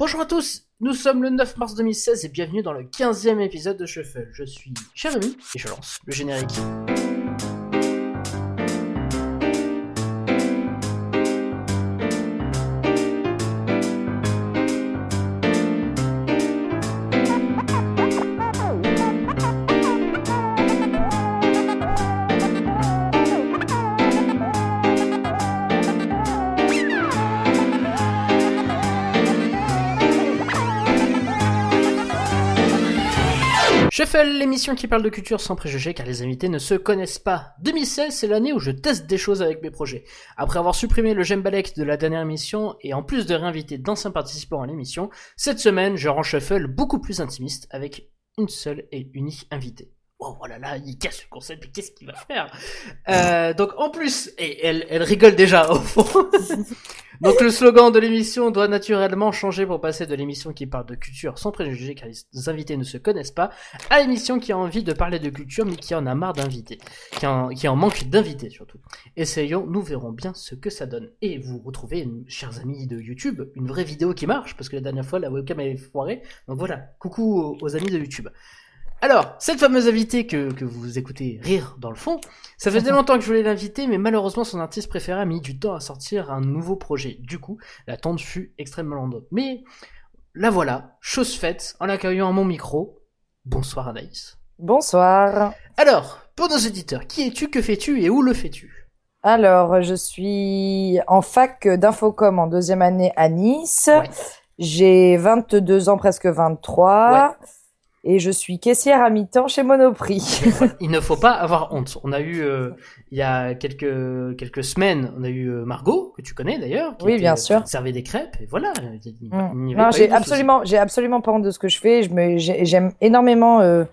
Bonjour à tous, nous sommes le 9 mars 2016 et bienvenue dans le 15e épisode de Shuffle. Je suis Jérémy et je lance le générique. Shuffle, l'émission qui parle de culture sans préjugés car les invités ne se connaissent pas. 2016, c'est l'année où je teste des choses avec mes projets. Après avoir supprimé le j'aime balek de la dernière émission et en plus de réinviter d'anciens participants à l'émission, cette semaine, je rends Shuffle beaucoup plus intimiste avec une seule et unique invitée. Oh, oh là là, il casse le concept, mais qu'est-ce qu'il va faire? Euh, Donc en plus, et elle, elle rigole déjà au fond. donc le slogan de l'émission doit naturellement changer pour passer de l'émission qui parle de culture sans préjugés car les invités ne se connaissent pas, à l'émission qui a envie de parler de culture mais qui en a marre d'invités, qui en, qui en manque d'invités surtout. Essayons, nous verrons bien ce que ça donne. Et vous retrouvez, chers amis de YouTube, une vraie vidéo qui marche parce que la dernière fois la webcam avait foiré. Donc voilà, coucou aux, aux amis de YouTube. Alors, cette fameuse invitée que, que vous écoutez rire dans le fond, ça faisait longtemps que je voulais l'inviter, mais malheureusement son artiste préféré a mis du temps à sortir un nouveau projet. Du coup, l'attente fut extrêmement longue. Mais la voilà, chose faite, en l'accueillant à mon micro. Bonsoir Anaïs. Bonsoir. Alors, pour nos éditeurs, qui es-tu, que fais-tu et où le fais-tu? Alors, je suis en fac d'infocom en deuxième année à Nice. Ouais. J'ai 22 ans, presque 23. Et je suis caissière à mi-temps chez Monoprix. Il ne faut pas avoir honte. On a eu, euh, il y a quelques, quelques semaines, on a eu euh, Margot, que tu connais d'ailleurs, qui Oui, était- bien sûr. qui servait des crêpes, et voilà. Mm. Non, j'ai absolument, j'ai absolument pas honte de ce que je fais. J'aime énormément euh,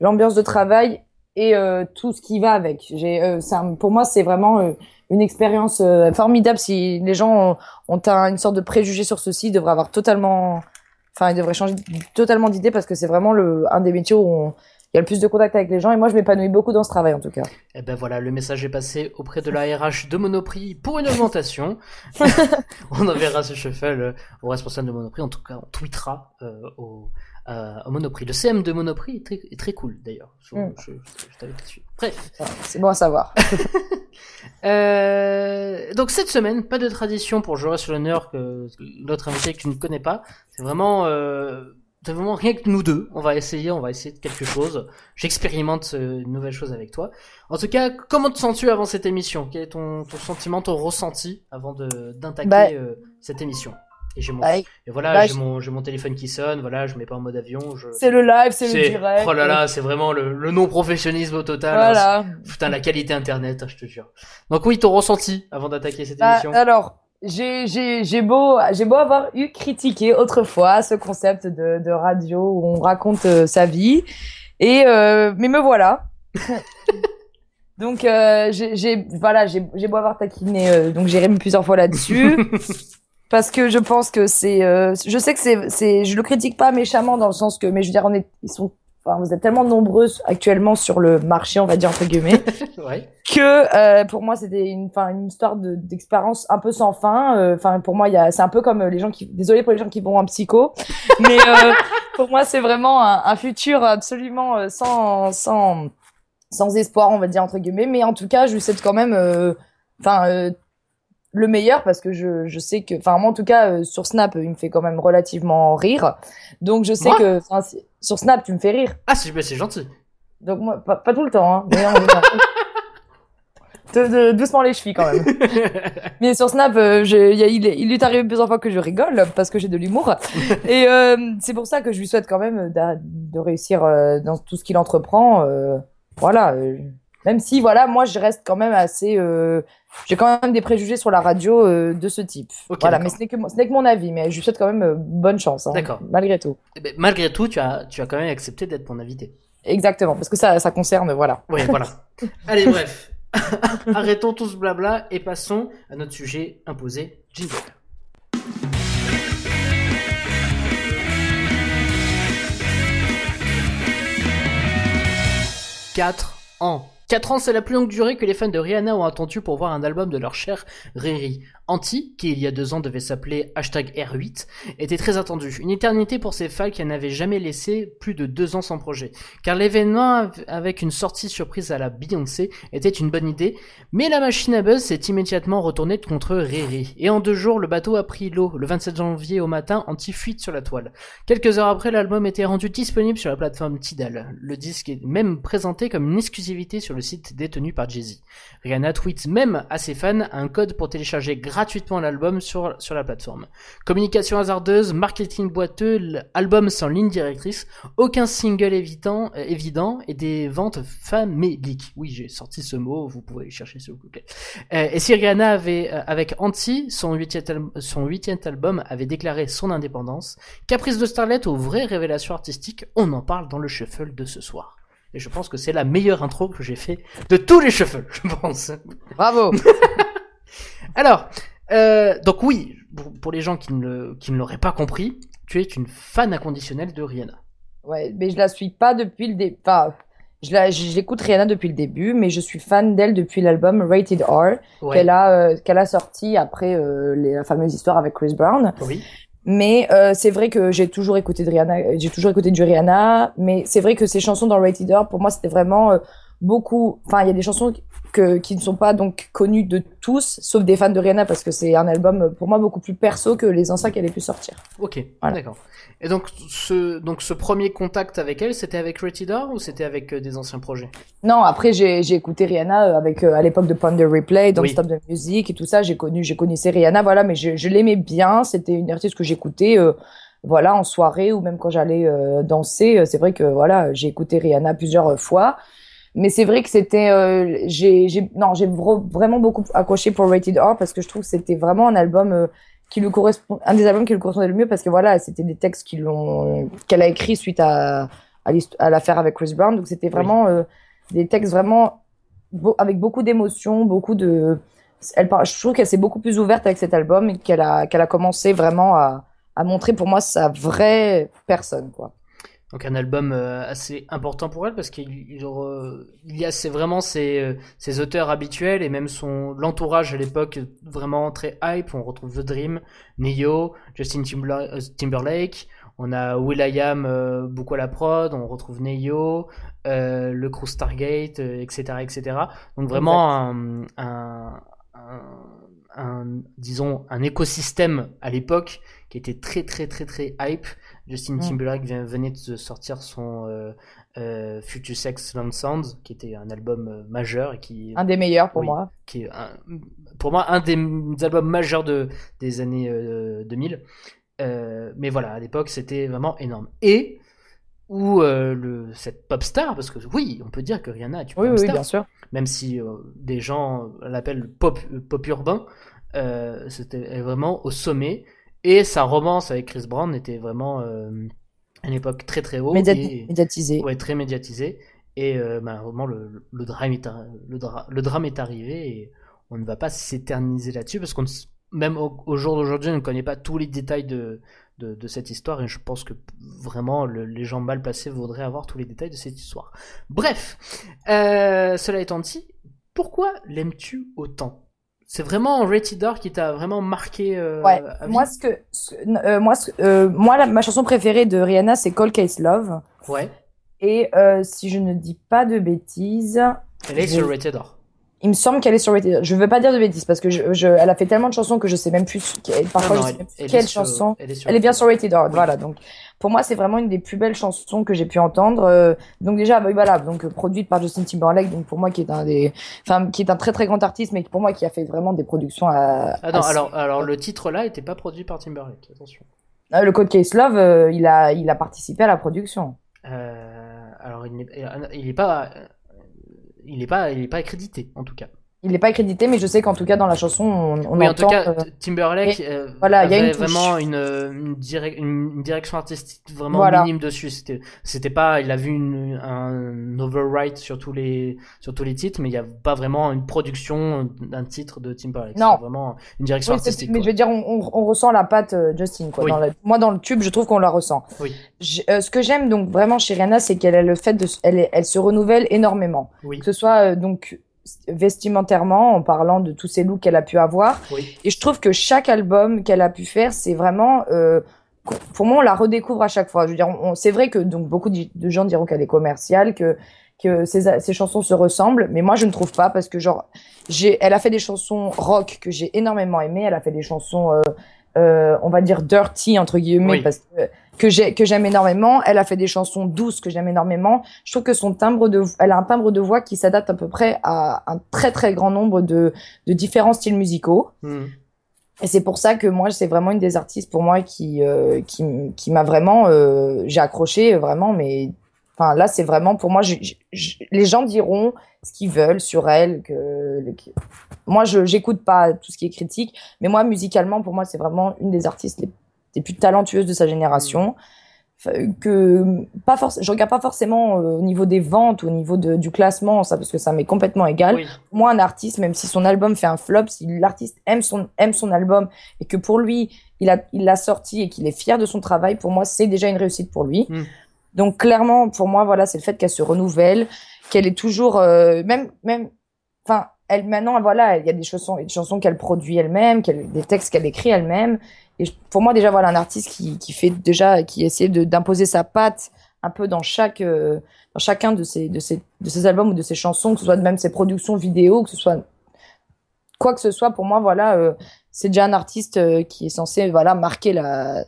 l'ambiance de travail et euh, tout ce qui va avec. J'ai, pour moi, c'est vraiment une expérience formidable. Si les gens ont, ont un- une sorte de préjugé sur ceci, ils devraient avoir totalement, enfin, ils devraient changer totalement d'idée parce que c'est vraiment le, un des métiers où on- il y a le plus de contact avec les gens. Et moi, je m'épanouis beaucoup dans ce travail, en tout cas. Eh ben voilà, le message est passé auprès de la RH de Monoprix pour une augmentation. on enverra ce shuffle euh, au responsable de Monoprix, en tout cas on tweetera euh, au, au Monoprix. Le CM de Monoprix est très, est très cool d'ailleurs. Je, Mm. je. Bref. Enfin, C'est bon à savoir. Euh, donc cette semaine, pas de tradition pour jouer sur l'honneur que l'autre invité que tu ne connais pas. C'est vraiment, euh, c'est vraiment rien que nous deux. On va essayer, on va essayer de quelque chose. J'expérimente euh, une nouvelle chose avec toi. En tout cas, comment te sens-tu avant cette émission? Quel est ton, ton sentiment, ton ressenti avant de d'attaquer Bah- euh, cette émission? Et j'ai mon, et voilà, bah, j'ai mon, téléphone qui sonne. Voilà, je mets pas en mode avion. Je... c'est le live, c'est le direct. oh là là, c'est vraiment le, le non-professionnalisme au total. Voilà. Putain, la qualité internet, hein, je te jure. Donc oui, ton ressenti avant d'attaquer cette Bah, émission. alors, j'ai beau avoir eu critiqué autrefois ce concept de de radio où on raconte euh, sa vie et euh, mais me voilà. donc euh, j'ai voilà j'ai beau avoir taquiné euh, donc j'ai remis plusieurs fois là-dessus parce que je pense que c'est euh, je sais que c'est c'est je le critique pas méchamment dans le sens que mais je veux dire on est ils sont enfin, vous êtes tellement nombreux actuellement sur le marché on va dire entre guillemets ouais. que euh, pour moi c'était une enfin une histoire de d'expérience un peu sans fin Euh, enfin pour moi il y a c'est un peu comme les gens qui désolé pour les gens qui vont en psycho mais pour moi c'est vraiment un, un futur absolument sans sans sans espoir on va dire entre guillemets mais en tout cas je lui souhaite quand même enfin le meilleur parce que je, je sais que enfin moi en tout cas euh, sur Snap il me fait quand même relativement rire donc je sais Moi que si- sur Snap tu me fais rire Ah, c'est c'est gentil. donc moi, pas, pas tout le temps, hein. Mais. De- de- doucement les chevilles quand même. Mais sur Snap, euh, je- il, y a- il est- il est arrivé plusieurs fois que je rigole parce que j'ai de l'humour. Et euh, c'est pour ça que je lui souhaite quand même de réussir dans tout ce qu'il entreprend. voilà. Même si, voilà, moi, je reste quand même assez... euh, j'ai quand même des préjugés sur la radio euh, de ce type. Voilà, mais ce n'est que, mon- ce n'est que mon avis. Mais je lui souhaite quand même euh, bonne chance. hein, D'accord. Malgré tout. Eh ben, malgré tout, tu as, tu as quand même accepté d'être mon invité. Exactement. Parce que ça, ça concerne, voilà. Oui, voilà. Allez, bref. Arrêtons tout ce blabla et passons à notre sujet imposé, jingle. Quatre ans. 4 ans, c'est la plus longue durée que les fans de Rihanna ont attendu pour voir un album de leur chère Riri. Anti, qui il y a deux ans devait s'appeler hashtag R8, était très attendu. Une éternité pour ces fans qui n'avaient jamais laissé plus de deux ans sans projet. Car l'événement avec une sortie surprise à la Beyoncé était une bonne idée, mais la machine à buzz s'est immédiatement retournée contre Riri. Et en deux jours, le bateau a pris l'eau. Le 27 janvier au matin, Anti fuite sur la toile. Quelques heures après, l'album était rendu disponible sur la plateforme Tidal. Le disque est même présenté comme une exclusivité sur le site détenu par Jay-Z. Rihanna tweet même à ses fans un code pour télécharger l'album sur, sur la plateforme. Communication hasardeuse, marketing boiteux, album sans ligne directrice, aucun single évident, euh, évident et des ventes faméliques. Oui, j'ai sorti ce mot, vous pouvez chercher sur Google. Euh, et si Rihanna avait, euh, avec Anti, son huitième, son huitième album, avait déclaré son indépendance, Caprice de Starlet aux vraies révélations artistiques, on en parle dans le shuffle de ce soir. Et je pense que c'est la meilleure intro que j'ai fait de tous les shuffles, je pense. Bravo. Alors, euh, donc oui, pour, les gens qui ne, qui ne l'auraient pas compris, tu es une fan inconditionnelle de Rihanna. Ouais, mais je la suis pas depuis le début. Enfin, je l'écoute Rihanna depuis le début, mais je suis fan d'elle depuis l'album Rated R qu'elle a euh, qu'elle a sorti après euh, les, la fameuse histoire avec Chris Brown. Oui. Mais euh, c'est vrai que j'ai toujours écouté de Rihanna, j'ai toujours écouté du Rihanna, mais c'est vrai que ces chansons dans Rated R, pour moi, c'était vraiment beaucoup. Enfin, il y a des chansons que, qui ne sont pas donc connues de tous, sauf des fans de Rihanna, parce que c'est un album pour moi beaucoup plus perso que les anciens qu'elle ait pu sortir. Ok, d'accord. Et donc ce, donc ce premier contact avec elle, c'était avec Rated R ou c'était avec euh, des anciens projets? Non, après j'ai écouté Rihanna euh, avec euh, à l'époque de Ponder Replay, Don't Stop the Music et tout ça. J'ai connu, j'ai connaissé Rihanna, voilà, mais je, je l'aimais bien. C'était une artiste que j'écoutais, voilà, en soirée ou même quand j'allais danser. C'est vrai que voilà, j'ai écouté Rihanna plusieurs fois. Mais c'est vrai que c'était, j'ai, non, j'ai vraiment beaucoup accroché pour Rated R parce que je trouve que c'était vraiment un album qui lui correspond, un des albums qui lui correspondait le mieux parce que voilà, c'était des textes qui l'ont, qu'elle a écrit suite à, à l'affaire avec Chris Brown. Donc c'était vraiment euh, des textes vraiment avec beaucoup d'émotions, beaucoup de, elle je trouve qu'elle s'est beaucoup plus ouverte avec cet album et qu'elle a, qu'elle a commencé vraiment à, à montrer pour moi sa vraie personne, quoi. Donc un album euh, assez important pour elle parce qu'il il y a c'est vraiment ses, euh, ses, auteurs habituels et même son l'entourage à l'époque vraiment très hype. On retrouve The Dream, Neo, Justin euh, Timberlake. On a will.i.am beaucoup à la prod. On retrouve Neo, le crew Stargate, etc., etc. Donc vraiment un, un, un, disons un écosystème à l'époque qui était très très très très hype Justin mm. Timberlake venait de sortir son euh, euh, Future Sex Land Sounds, qui était un album euh, majeur et qui un des meilleurs pour moi. Qui est pour moi un des, albums majeurs de des années 2000. mais voilà, à l'époque c'était vraiment énorme. Et où le, cette pop star, parce que oui, on peut dire que Rihanna est une pop star, bien sûr. même si des gens l'appellent pop, pop urbain, c'était vraiment au sommet. Et sa romance avec Chris Brown était vraiment euh, à une époque très très haut. médiatisée. Ouais, très médiatisée. Et euh, bah, vraiment, le, le, drame est, le, drame est arrivé et on ne va pas s'éterniser là-dessus parce qu'on même au, jour d'aujourd'hui, on ne connaît pas tous les détails de, de, cette histoire et je pense que vraiment les gens mal placés voudraient avoir tous les détails de cette histoire. Bref, euh, cela étant dit, pourquoi l'aimes-tu autant? C'est vraiment Rated R qui t'a vraiment marqué. Euh, ouais. Moi, ce que, euh, moi, euh, moi, ma chanson préférée de Rihanna, c'est Cold Case Love. Ouais. Et si je ne dis pas de bêtises. Elle est sur Rated R. Il me semble qu'elle est sur Rated. Je veux pas dire de bêtises parce que je, je, elle a fait tellement de chansons que je sais même plus. Parfois, je sais même plus quelle chanson. elle, est elle est, bien sur Rated R. Voilà. Donc, pour moi, c'est vraiment une des plus belles chansons que j'ai pu entendre. Euh, donc déjà, voilà, donc euh, produite par Justin Timberlake, donc pour moi qui est un des, enfin qui est un très très grand artiste, mais pour moi qui a fait vraiment des productions à. Ah non, alors alors le titre là était pas produit par Timberlake, attention. Ah, le Code Case Love, euh, il a il a participé à la production. alors il n'est il est pas il est pas il est pas accrédité en tout cas. Il n'est pas accrédité, mais je sais qu'en tout cas dans la chanson, on, on oui, en tout cas, Timberlake euh, voilà, avait y a une vraiment une, une, une, direction artistique vraiment minime dessus. C'était, pas, il a vu une, un overwrite sur tous les sur tous les titres, mais il n'y a pas vraiment une production d'un titre de Timberlake. Non, vraiment une direction artistique. Mais je veux dire, on, on, on ressent la patte euh, Justin. Quoi, dans moi, dans le tube, je trouve qu'on la ressent. Oui. Euh, ce que j'aime donc vraiment chez Rihanna, c'est qu'elle a le fait de, elle, elle se renouvelle énormément. Oui. Que ce soit donc vestimentairement, en parlant de tous ces looks qu'elle a pu avoir. Et je trouve que chaque album qu'elle a pu faire, c'est vraiment, euh, pour moi, on la redécouvre à chaque fois. Je veux dire, c'est vrai que donc beaucoup de gens diront qu'elle est commerciale, que que ses, chansons se ressemblent, mais moi je ne trouve pas parce que genre, j'ai, elle a fait des chansons rock que j'ai énormément aimées, elle a fait des chansons, euh, euh, on va dire dirty entre guillemets parce que que j'ai que j'aime énormément. Elle a fait des chansons douces que j'aime énormément. Je trouve que son timbre de elle a un timbre de voix qui s'adapte à peu près à un très très grand nombre de de différents styles musicaux. Hmm. Et c'est pour ça que moi c'est vraiment une des artistes pour moi qui euh, qui qui m'a vraiment euh, j'ai accroché vraiment mais enfin là c'est vraiment pour moi les gens diront ce qu'ils veulent sur elle que, moi je j'écoute pas tout ce qui est critique mais moi musicalement pour moi c'est vraiment une des artistes les les plus talentueuses de sa génération. Que pas je regarde pas forcément euh, au niveau des ventes au niveau de, du classement, ça parce que ça m'est complètement égal. Moi, un artiste, même si son album fait un flop, si l'artiste aime son aime son album et que pour lui il a il l'a sorti et qu'il est fier de son travail, pour moi c'est déjà une réussite pour lui. Hmm. Donc clairement, pour moi, voilà, c'est le fait qu'elle se renouvelle, qu'elle est toujours, euh, même, même, enfin, elle maintenant, voilà, il y a des chansons, des chansons qu'elle produit elle-même, qu'elle, des textes qu'elle écrit elle-même. Et pour moi, déjà, voilà, un artiste qui, qui fait déjà, qui essaie d'imposer sa patte un peu dans chaque, euh, dans chacun de ses, de ses, de ses albums ou de ses chansons, que ce soit même ses productions vidéo, que ce soit quoi que ce soit. Pour moi, voilà, euh, c'est déjà un artiste euh, qui est censé, voilà, marquer la,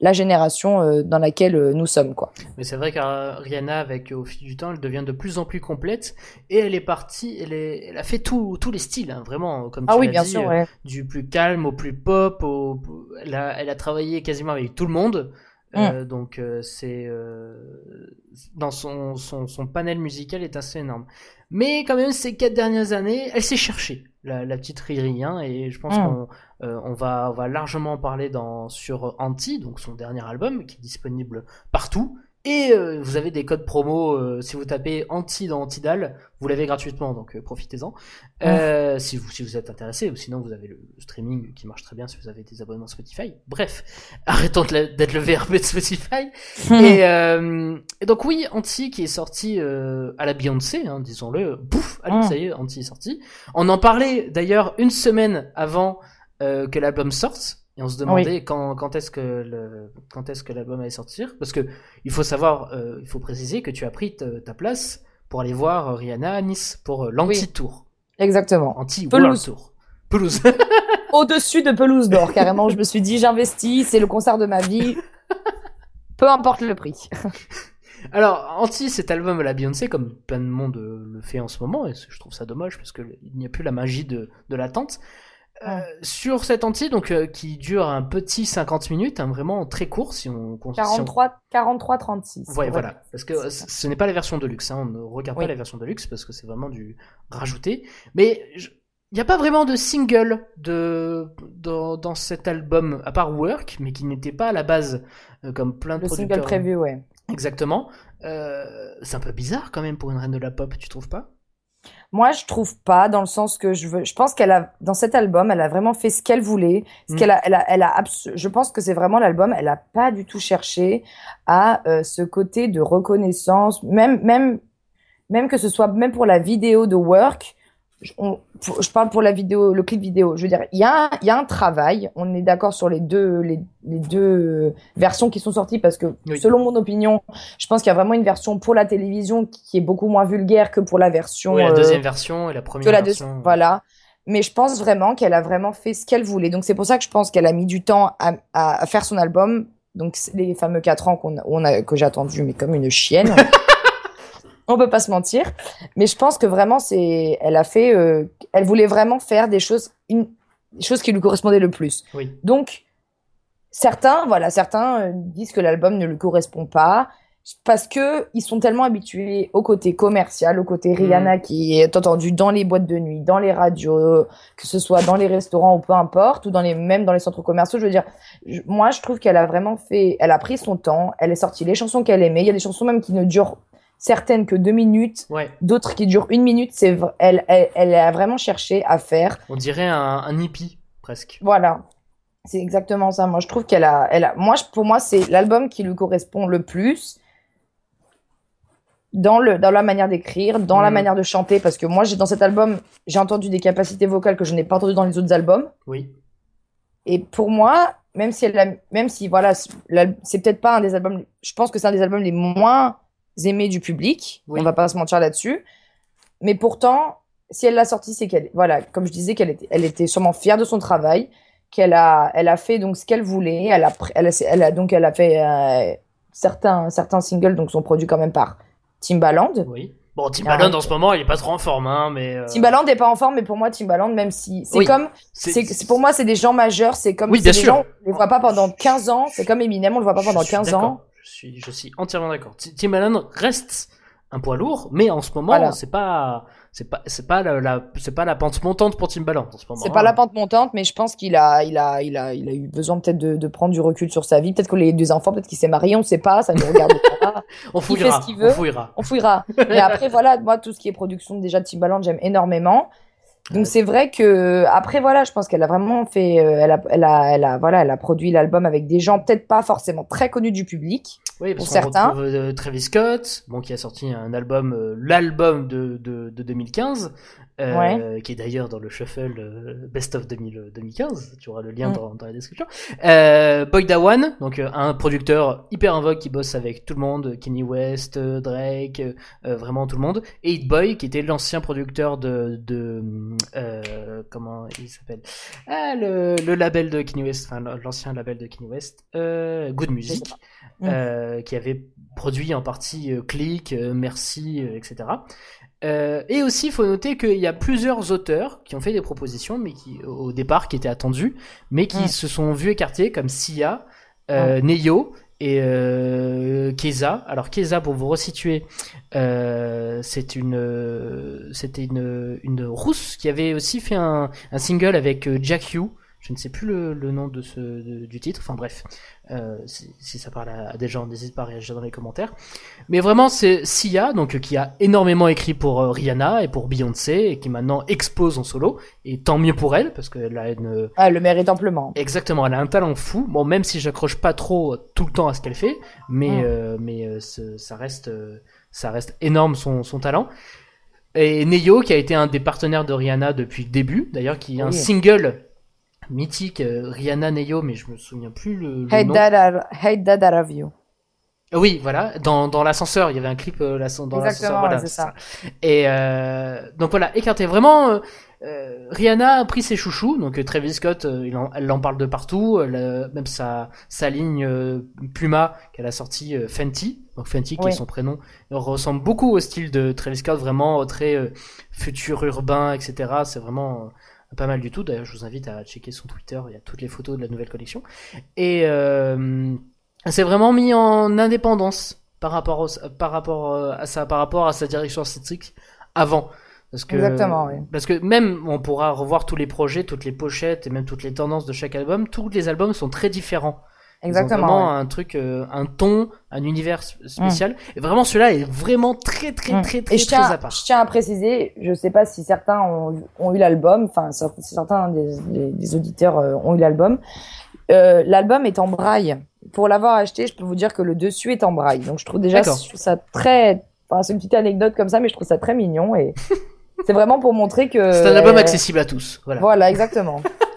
la génération euh, dans laquelle euh, nous sommes quoi. Mais c'est vrai que Rihanna avec au fil du temps, elle devient de plus en plus complète et elle est partie, elle, est, elle a fait tous les styles hein, vraiment comme ah tu oui, bien dit, sûr, euh, du plus calme au plus pop, elle, a, elle a travaillé quasiment avec tout le monde. Mm. donc c'est dans son, son, son panel musical est assez énorme. Mais quand même ces quatre dernières années, elle s'est cherchée la, la petite Riri hein, et je pense mm. qu'on euh, on, va, on va largement en parler dans, sur Anti, donc son dernier album, qui est disponible partout. Et euh, vous avez des codes promo, euh, si vous tapez Anti dans Antidal, vous l'avez gratuitement, donc profitez-en. si, vous, si vous êtes intéressé, ou sinon vous avez le, streaming qui marche très bien si vous avez des abonnements Spotify. Bref, arrêtons d'être le VRB de Spotify. et, donc oui, Anti qui est sorti à la Beyoncé, hein, disons-le, pouf, allez, ça y est, Anti est sorti. On en parlait d'ailleurs une semaine avant euh, que l'album sorte. Et on se demandait quand, quand est-ce que le, quand est-ce que l'album allait sortir parce que il faut savoir euh, il faut préciser que tu as pris ta place pour aller voir Rihanna à Nice pour euh, l'anti-tour. Exactement. Anti-World Tour. Pelouse. Au-dessus de pelouse d'or carrément, je me suis dit j'investis, c'est le concert de ma vie. Peu importe le prix. Alors, Anti, cet album à la Beyoncé, comme plein de monde le fait en ce moment, et je trouve ça dommage parce qu'il n'y a plus la magie de, de l'attente. Euh, sur cet anti, donc euh, qui dure un petit 50 minutes, hein, vraiment très court si on 43 43 36. Ouais, voilà, parce que ce n'est pas la version de luxe, hein, on ne regarde pas la version de luxe parce que c'est vraiment du rajouté. Mais il n'y a pas vraiment de single de dans, dans, cet album à part Work, mais qui n'était pas à la base euh, comme plein de Le producteurs. single prévu, ouais. Exactement. c'est un peu bizarre quand même pour une reine de la pop, tu trouves pas? Moi, je trouve pas, dans le sens que je veux. Je pense qu'elle a, dans cet album, elle a vraiment fait ce qu'elle voulait. Ce mm. qu'elle a, elle a, elle a je pense que c'est vraiment l'album. Elle a pas du tout cherché à euh, ce côté de reconnaissance, même, même, même que ce soit même pour la vidéo de Work je, je, parle pour la vidéo, le clip vidéo. Je veux dire, il y a, il y a un travail. On est d'accord sur les deux, les, les, deux versions qui sont sorties parce que, selon mon opinion, je pense qu'il y a vraiment une version pour la télévision qui est beaucoup moins vulgaire que pour la version. Oui, la deuxième euh, version et la première la version. Voilà. Mais je pense vraiment qu'elle a vraiment fait ce qu'elle voulait. Donc c'est pour ça que je pense qu'elle a mis du temps à, à, faire son album. Donc les fameux quatre ans qu'on on a, que j'ai attendu, mais comme une chienne. on peut pas se mentir. Mais je pense que vraiment, c'est, elle a fait, euh, elle voulait vraiment faire des choses, une, des choses qui lui correspondaient le plus. Oui. Donc, certains, voilà, certains euh, disent que l'album ne lui correspond pas parce que ils sont tellement habitués au côté commercial, au côté Rihanna mm. qui est entendu dans les boîtes de nuit, dans les radios, que ce soit dans les restaurants ou peu importe, ou dans les même dans les centres commerciaux. Je veux dire, moi je trouve qu'elle a vraiment fait, elle a pris son temps, elle est sortie les chansons qu'elle aimait. Il y a des chansons même qui ne durent certaines que deux minutes, d'autres qui durent une minute. C'est elle, elle, a vraiment cherché à faire. On dirait un, un hippie presque. Voilà, c'est exactement ça. Moi, je trouve qu'elle a, elle a, moi, pour moi, c'est l'album qui lui correspond le plus. dans, le, dans la manière d'écrire, dans la Mhm. manière de chanter, parce que moi, j'ai dans cet album, j'ai entendu des capacités vocales que je n'ai pas entendues dans les autres albums. Oui. Et pour moi, même si elle a- même si voilà, c'est peut-être pas un des albums, je pense que c'est un des albums les moins aimés du public. Oui. On va pas se mentir là-dessus. Mais pourtant, si elle l'a sorti, c'est qu'elle, voilà, comme je disais, qu'elle était, elle était sûrement fière de son travail, qu'elle a, elle a fait donc ce qu'elle voulait. Elle a, pr- elle a, elle a donc elle a fait euh, certains, certains singles donc sont produits quand même par Timbaland. Oui. Bon, Timbaland en ce moment, il est pas trop en forme, hein, mais. euh, Timbaland n'est pas en forme, mais pour moi, Timbaland, même si c'est Oui. comme c'est- pour moi, c'est des gens majeurs. C'est comme Oui, bien des sûr. gens, on les voit pas pendant 15 ans. C'est comme Eminem, on le voit pas pendant Je suis 15 ans. Je suis, je suis entièrement d'accord. Ti- Timbaland reste un poids lourd, mais en ce moment, Voilà. c'est pas, c'est pas, c'est pas la, la- c'est pas la pente montante pour Timbaland en ce moment. C'est pas la pente montante, mais je pense qu'il a, il a, il a, il a eu besoin peut-être de, de prendre du recul sur sa vie. Peut-être qu'il a eu des enfants, peut-être qu'il s'est marié, on sait pas, ça ne regarde pas. On il fouillera. fait ce qu'il On veut. fouillera. On fouillera. Mais après, voilà, moi, tout ce qui est production déjà de Timbaland, j'aime énormément. Donc Ouais. c'est vrai que après voilà, je pense qu'elle a vraiment fait, euh, elle a, elle a, elle a, voilà, elle a produit l'album avec des gens peut-être pas forcément très connus du public. Oui, parce Pour certains. retrouve euh, Travis Scott, bon, qui a sorti un album, euh, l'album de, de, de 2015, euh, qui est d'ailleurs dans le shuffle euh, Best of 2000, 2015. Tu auras le lien Mm. dans, dans la description. Euh, Boy Dawan, donc euh, un producteur hyper en vogue qui bosse avec tout le monde, Kanye West, euh, Drake, euh, euh, vraiment tout le monde. Et Hit Boy, qui était l'ancien producteur de, de euh, comment il s'appelle? Ah, le, le label de Kanye West, enfin l'ancien label de Kanye West, euh, Good Music, Mm. euh, qui avait produit en partie euh, Click, euh, Merci, euh, etc. Euh, et aussi, il faut noter qu'il y a plusieurs auteurs qui ont fait des propositions, mais qui, au départ, qui étaient attendus, mais qui se sont vus écartés, comme Sia, euh, Neyo et euh, Keza. Alors Keza, pour vous resituer, euh, c'est une, c'était une, une rousse qui avait aussi fait un, un single avec Jack Hu. Je ne sais plus le, le nom de ce, de- du titre. Enfin bref, euh, si, si ça parle à, à des gens, n'hésite pas à réagir dans les commentaires. Mais vraiment, c'est Sia, donc qui a énormément écrit pour euh, Rihanna et pour Beyoncé et qui maintenant expose en solo. Et tant mieux pour elle parce qu'elle a une Ah, le mérite amplement. Exactement, elle a un talent fou. Bon, même si j'accroche pas trop tout le temps à ce qu'elle fait, mais Mm. euh, mais ça reste ça reste énorme son, son talent. Et Neyo qui a été un des partenaires de Rihanna depuis le début, d'ailleurs qui a un Oui. single mythique euh, Rihanna Neyo, mais je me souviens plus le, le Hate nom. that, I, hate that I love you. Ah Oui, voilà, dans, dans l'ascenseur, il y avait un clip euh, dans l'ascenseur. Exactement, Voilà, c'est ça. Et euh, donc voilà, écarté. Vraiment, euh, Rihanna a pris ses chouchous. Donc Travis Scott, il en- elle en parle de partout. Elle, même sa, sa ligne Puma qu'elle a sorti euh, Fenty. Donc Fenty, qui Oui. est son prénom, ressemble beaucoup au style de Travis Scott, vraiment très futur urbain, etc. C'est vraiment pas mal du tout. D'ailleurs, je vous invite à checker son Twitter. Il y a toutes les photos de la nouvelle collection. Et euh, s'est vraiment mis en indépendance par rapport, au- par rapport euh, à ça, par rapport à sa direction artistique avant. Parce que, Exactement, oui. Parce que même, on pourra revoir tous les projets, toutes les pochettes et même toutes les tendances de chaque album. Tous les albums sont très différents. Ils ont Exactement. vraiment ouais. un truc, euh, un ton, un univers sp- spécial. Et vraiment, celui-là est vraiment très, très, Mm. très, très, Et je très tiens, à part. je tiens à préciser, je sais pas si certains ont, ont eu l'album, enfin cer- certains des, des- des auditeurs euh, ont eu l'album. Euh, l'album est en braille. Pour l'avoir acheté, je peux vous dire que le dessus est en braille. Donc je trouve déjà je trouve ça très, enfin c'est une petite anecdote comme ça, mais je trouve ça très mignon et c'est vraiment pour montrer que. C'est un album accessible à tous. Voilà. Voilà, exactement.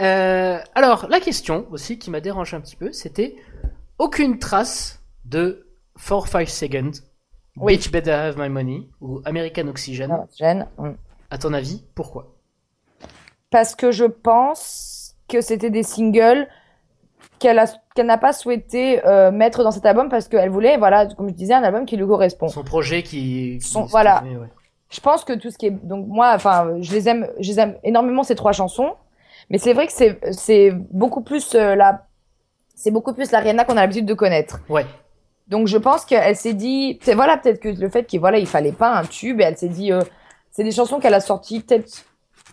Euh, alors, la question aussi qui m'a dérangé un petit peu, c'était aucune trace de 4-5 Seconds, Oui. Bitch Better Have My Money ou American Oxygen. Ah, Jen, mm. À ton avis, pourquoi? Parce que je pense que c'était des singles qu'elle n'a pas souhaité euh, mettre dans cet album parce qu'elle voulait, voilà, comme je disais, un album qui lui correspond. Son projet qui. qui- Son- voilà. ouais. Je pense que tout ce qui est donc moi enfin je les aime je les aime énormément ces trois chansons mais c'est vrai que c'est c'est beaucoup plus euh, la c'est beaucoup plus la Rihanna qu'on a l'habitude de connaître. Ouais. Donc je pense qu'elle s'est dit c'est voilà peut-être que le fait qu'il voilà il fallait pas un tube et elle s'est dit euh, c'est des chansons qu'elle a sorties peut-être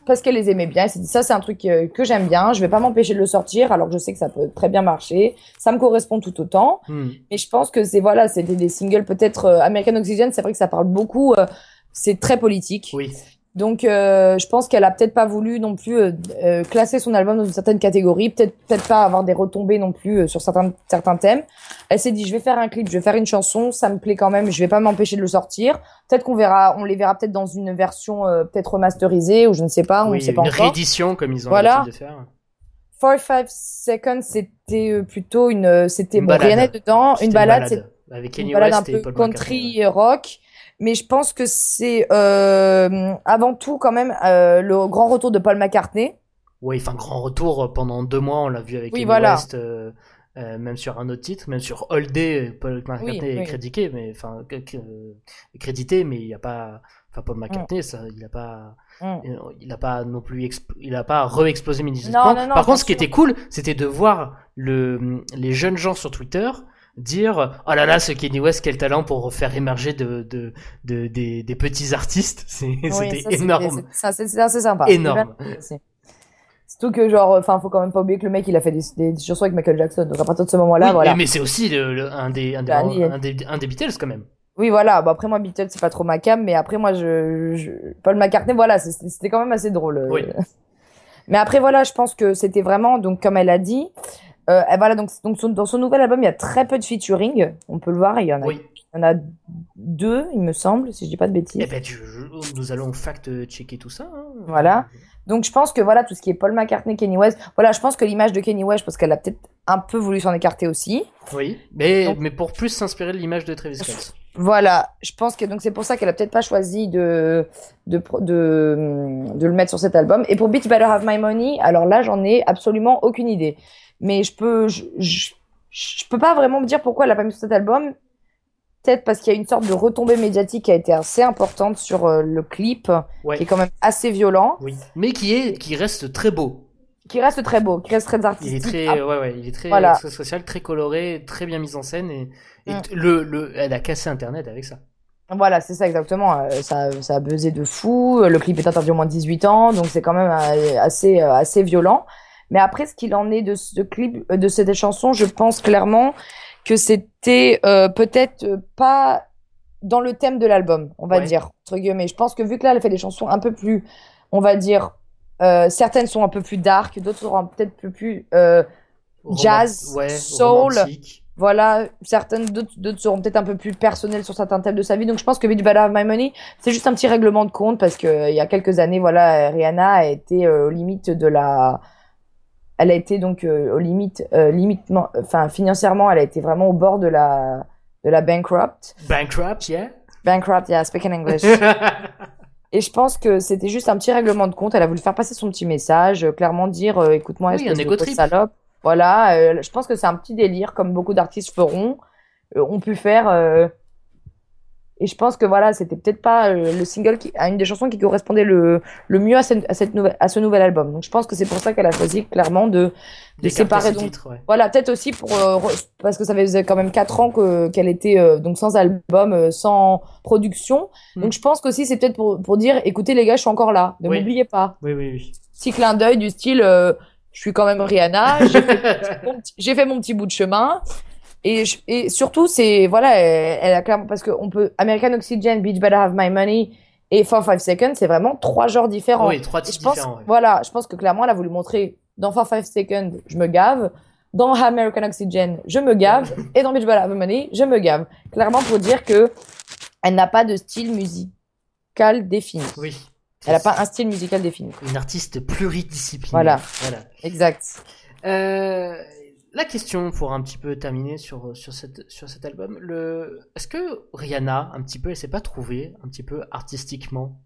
parce qu'elle les aimait bien. Elle s'est dit ça c'est un truc euh, que j'aime bien, je vais pas m'empêcher de le sortir alors que je sais que ça peut très bien marcher, ça me correspond tout autant. Hmm. Mais je pense que c'est voilà, c'était des singles peut-être euh, American Oxygen, c'est vrai que ça parle beaucoup, euh, c'est très politique. Oui. Donc, euh, je pense qu'elle a peut-être pas voulu non plus euh, euh, classer son album dans une certaine catégorie, peut-être peut-être pas avoir des retombées non plus euh, sur certains certains thèmes. Elle s'est dit, je vais faire un clip, je vais faire une chanson, ça me plaît quand même, je vais pas m'empêcher de le sortir. Peut-être qu'on verra, on les verra peut-être dans une version euh, peut-être remasterisée ou je ne sais pas, on Oui, ne sait pas une encore. réédition comme ils ont Voilà. l'habitude de faire. 45 Seconds, c'était euh, plutôt une, c'était Une bon, rien balade. dedans, une balade, c'est avec une balade West un et peu Paul McCartney. country et rock. Mais je pense que c'est euh, avant tout quand même euh, le grand retour de Paul McCartney. Oui, enfin grand retour euh, pendant deux mois, on l'a vu avec Oui, Kanye voilà. West, euh, même sur un autre titre, même sur All Day, Paul McCartney Oui, est oui. crédité, mais enfin crédité, mais il n'y a pas, enfin Paul McCartney, ça, il a pas, Mm. euh, il a pas non plus, il a pas re-explosé Par contre, ce qui sûr. était cool, c'était de voir le, les jeunes gens sur Twitter dire oh là là ce Kanye West quel talent pour faire émerger de, de, de- des, des petits artistes Oui, c'était énorme c'est- assez sympa. Énorme. Surtout que genre, enfin, faut quand même pas oublier que le mec, il a fait des, des chansons avec Michael Jackson. Donc à partir de ce moment-là, Oui, voilà. mais, c'est aussi le- le- un, des, un, des, Bah, il- un, des, un des Beatles quand même Oui, voilà. Bon, après moi, Beatles, c'est pas trop ma cam, mais après moi, je, je... Paul McCartney, voilà, c'était quand même assez drôle. Oui. Mais après, voilà, je pense que c'était vraiment, donc comme elle a dit, euh, et voilà, donc, donc son- dans son nouvel album, il y a très peu de featuring. On peut le voir, il y en a, oui il y en a deux, il me semble, si je dis pas de bêtises. Eh ben, tu- nous allons fact-checker tout ça. hein. Voilà. Donc je pense que voilà tout ce qui est Paul McCartney, Kanye West, voilà, je pense que l'image de Kanye West, parce qu'elle a peut-être un peu voulu s'en écarter aussi. Oui, mais, Donc- mais pour plus s'inspirer de l'image de Travis Scott. Voilà, je pense que donc c'est pour ça qu'elle a peut-être pas choisi de de de le mettre sur cet album. Et pour Beat Better Have My Money, alors là j'en ai absolument aucune idée. Mais je peux je, je, je peux pas vraiment me dire pourquoi elle a pas mis sur cet album. Peut-être parce qu'il y a une sorte de retombée médiatique qui a été assez importante sur euh, le clip, Ouais. qui est quand même assez violent, Oui, mais qui est, qui reste très beau. qui reste très beau, qui reste très Il artistique. est très, Ah, ouais, ouais, il est très, Voilà. social, très coloré, très bien mis en scène et, et Mm. le, le, elle a cassé Internet avec ça. Voilà, c'est ça exactement. Euh, ça, ça a buzzé de fou. Le clip est interdit au moins de 18 ans, donc c'est quand même euh, assez, assez violent. Mais après, ce qu'il en est de ce clip, euh, de cette chanson, je pense clairement que c'était euh, peut-être euh, pas dans le thème de l'album, on va Ouais. dire, entre guillemets. Je pense que vu que là, elle fait des chansons un peu plus, on va dire, euh, certaines sont un peu plus dark, d'autres seront peut-être plus euh, Jazz, ouais, soul. romantique. voilà, certaines d'autres seront peut-être un peu plus personnelles sur certains thèmes de sa vie. Donc je pense que Bitch Better Have My Money, c'est juste un petit règlement de compte parce que il y a quelques années, voilà, Rihanna a été aux limites de la elle a été donc euh, aux limites euh, limitement enfin financièrement, elle a été vraiment au bord de la de la bankrupt. Bankrupt, yeah. Bankrupt, yeah, speaking English. Et je pense que c'était juste un petit règlement de compte. Elle a voulu faire passer son petit message, euh, clairement dire euh, écoute-moi, Oui, espèce de salope? Voilà, euh, je pense que c'est un petit délire, comme beaucoup d'artistes feront, euh, ont pu faire. Et je pense que voilà, c'était peut-être pas euh, le single, qui... à une des chansons qui correspondait le, le mieux à, cette, à, cette nouvelle... à ce nouvel album. Donc je pense que c'est pour ça qu'elle a choisi clairement de, de séparer donc titre, ouais. voilà, peut-être aussi pour euh, parce que ça faisait quand même quatre ans que qu'elle était euh, donc sans album, euh, sans production. Mm. Donc je pense qu'aussi c'est peut-être pour pour dire écoutez les gars, je suis encore là, ne Oui. m'oubliez pas. Oui, oui, oui. Petit clin d'œil du style je suis quand même Rihanna, fait, j'ai fait mon petit bout de chemin. Et, je- et surtout, c'est, voilà, elle, elle a clairement, parce qu'on peut, American Oxygen, Beach Better Have My Money et 4-5 Seconds, c'est vraiment trois genres différents. Oui, trois je pense, différents. ouais. voilà, je pense que clairement, elle a voulu montrer dans 4-5 Seconds, je me gave. Dans American Oxygen, je me gave. et dans Beach Better Have My Money, je me gave. Clairement pour dire que elle n'a pas de style musical défini. Oui. Elle n'a pas un style musical défini. Une artiste pluridisciplinaire. Voilà. voilà. Exact. Euh, la question pour un petit peu terminer sur, sur, cette, sur cet album, le... est-ce que Rihanna, un petit peu, elle s'est pas trouvée un petit peu artistiquement?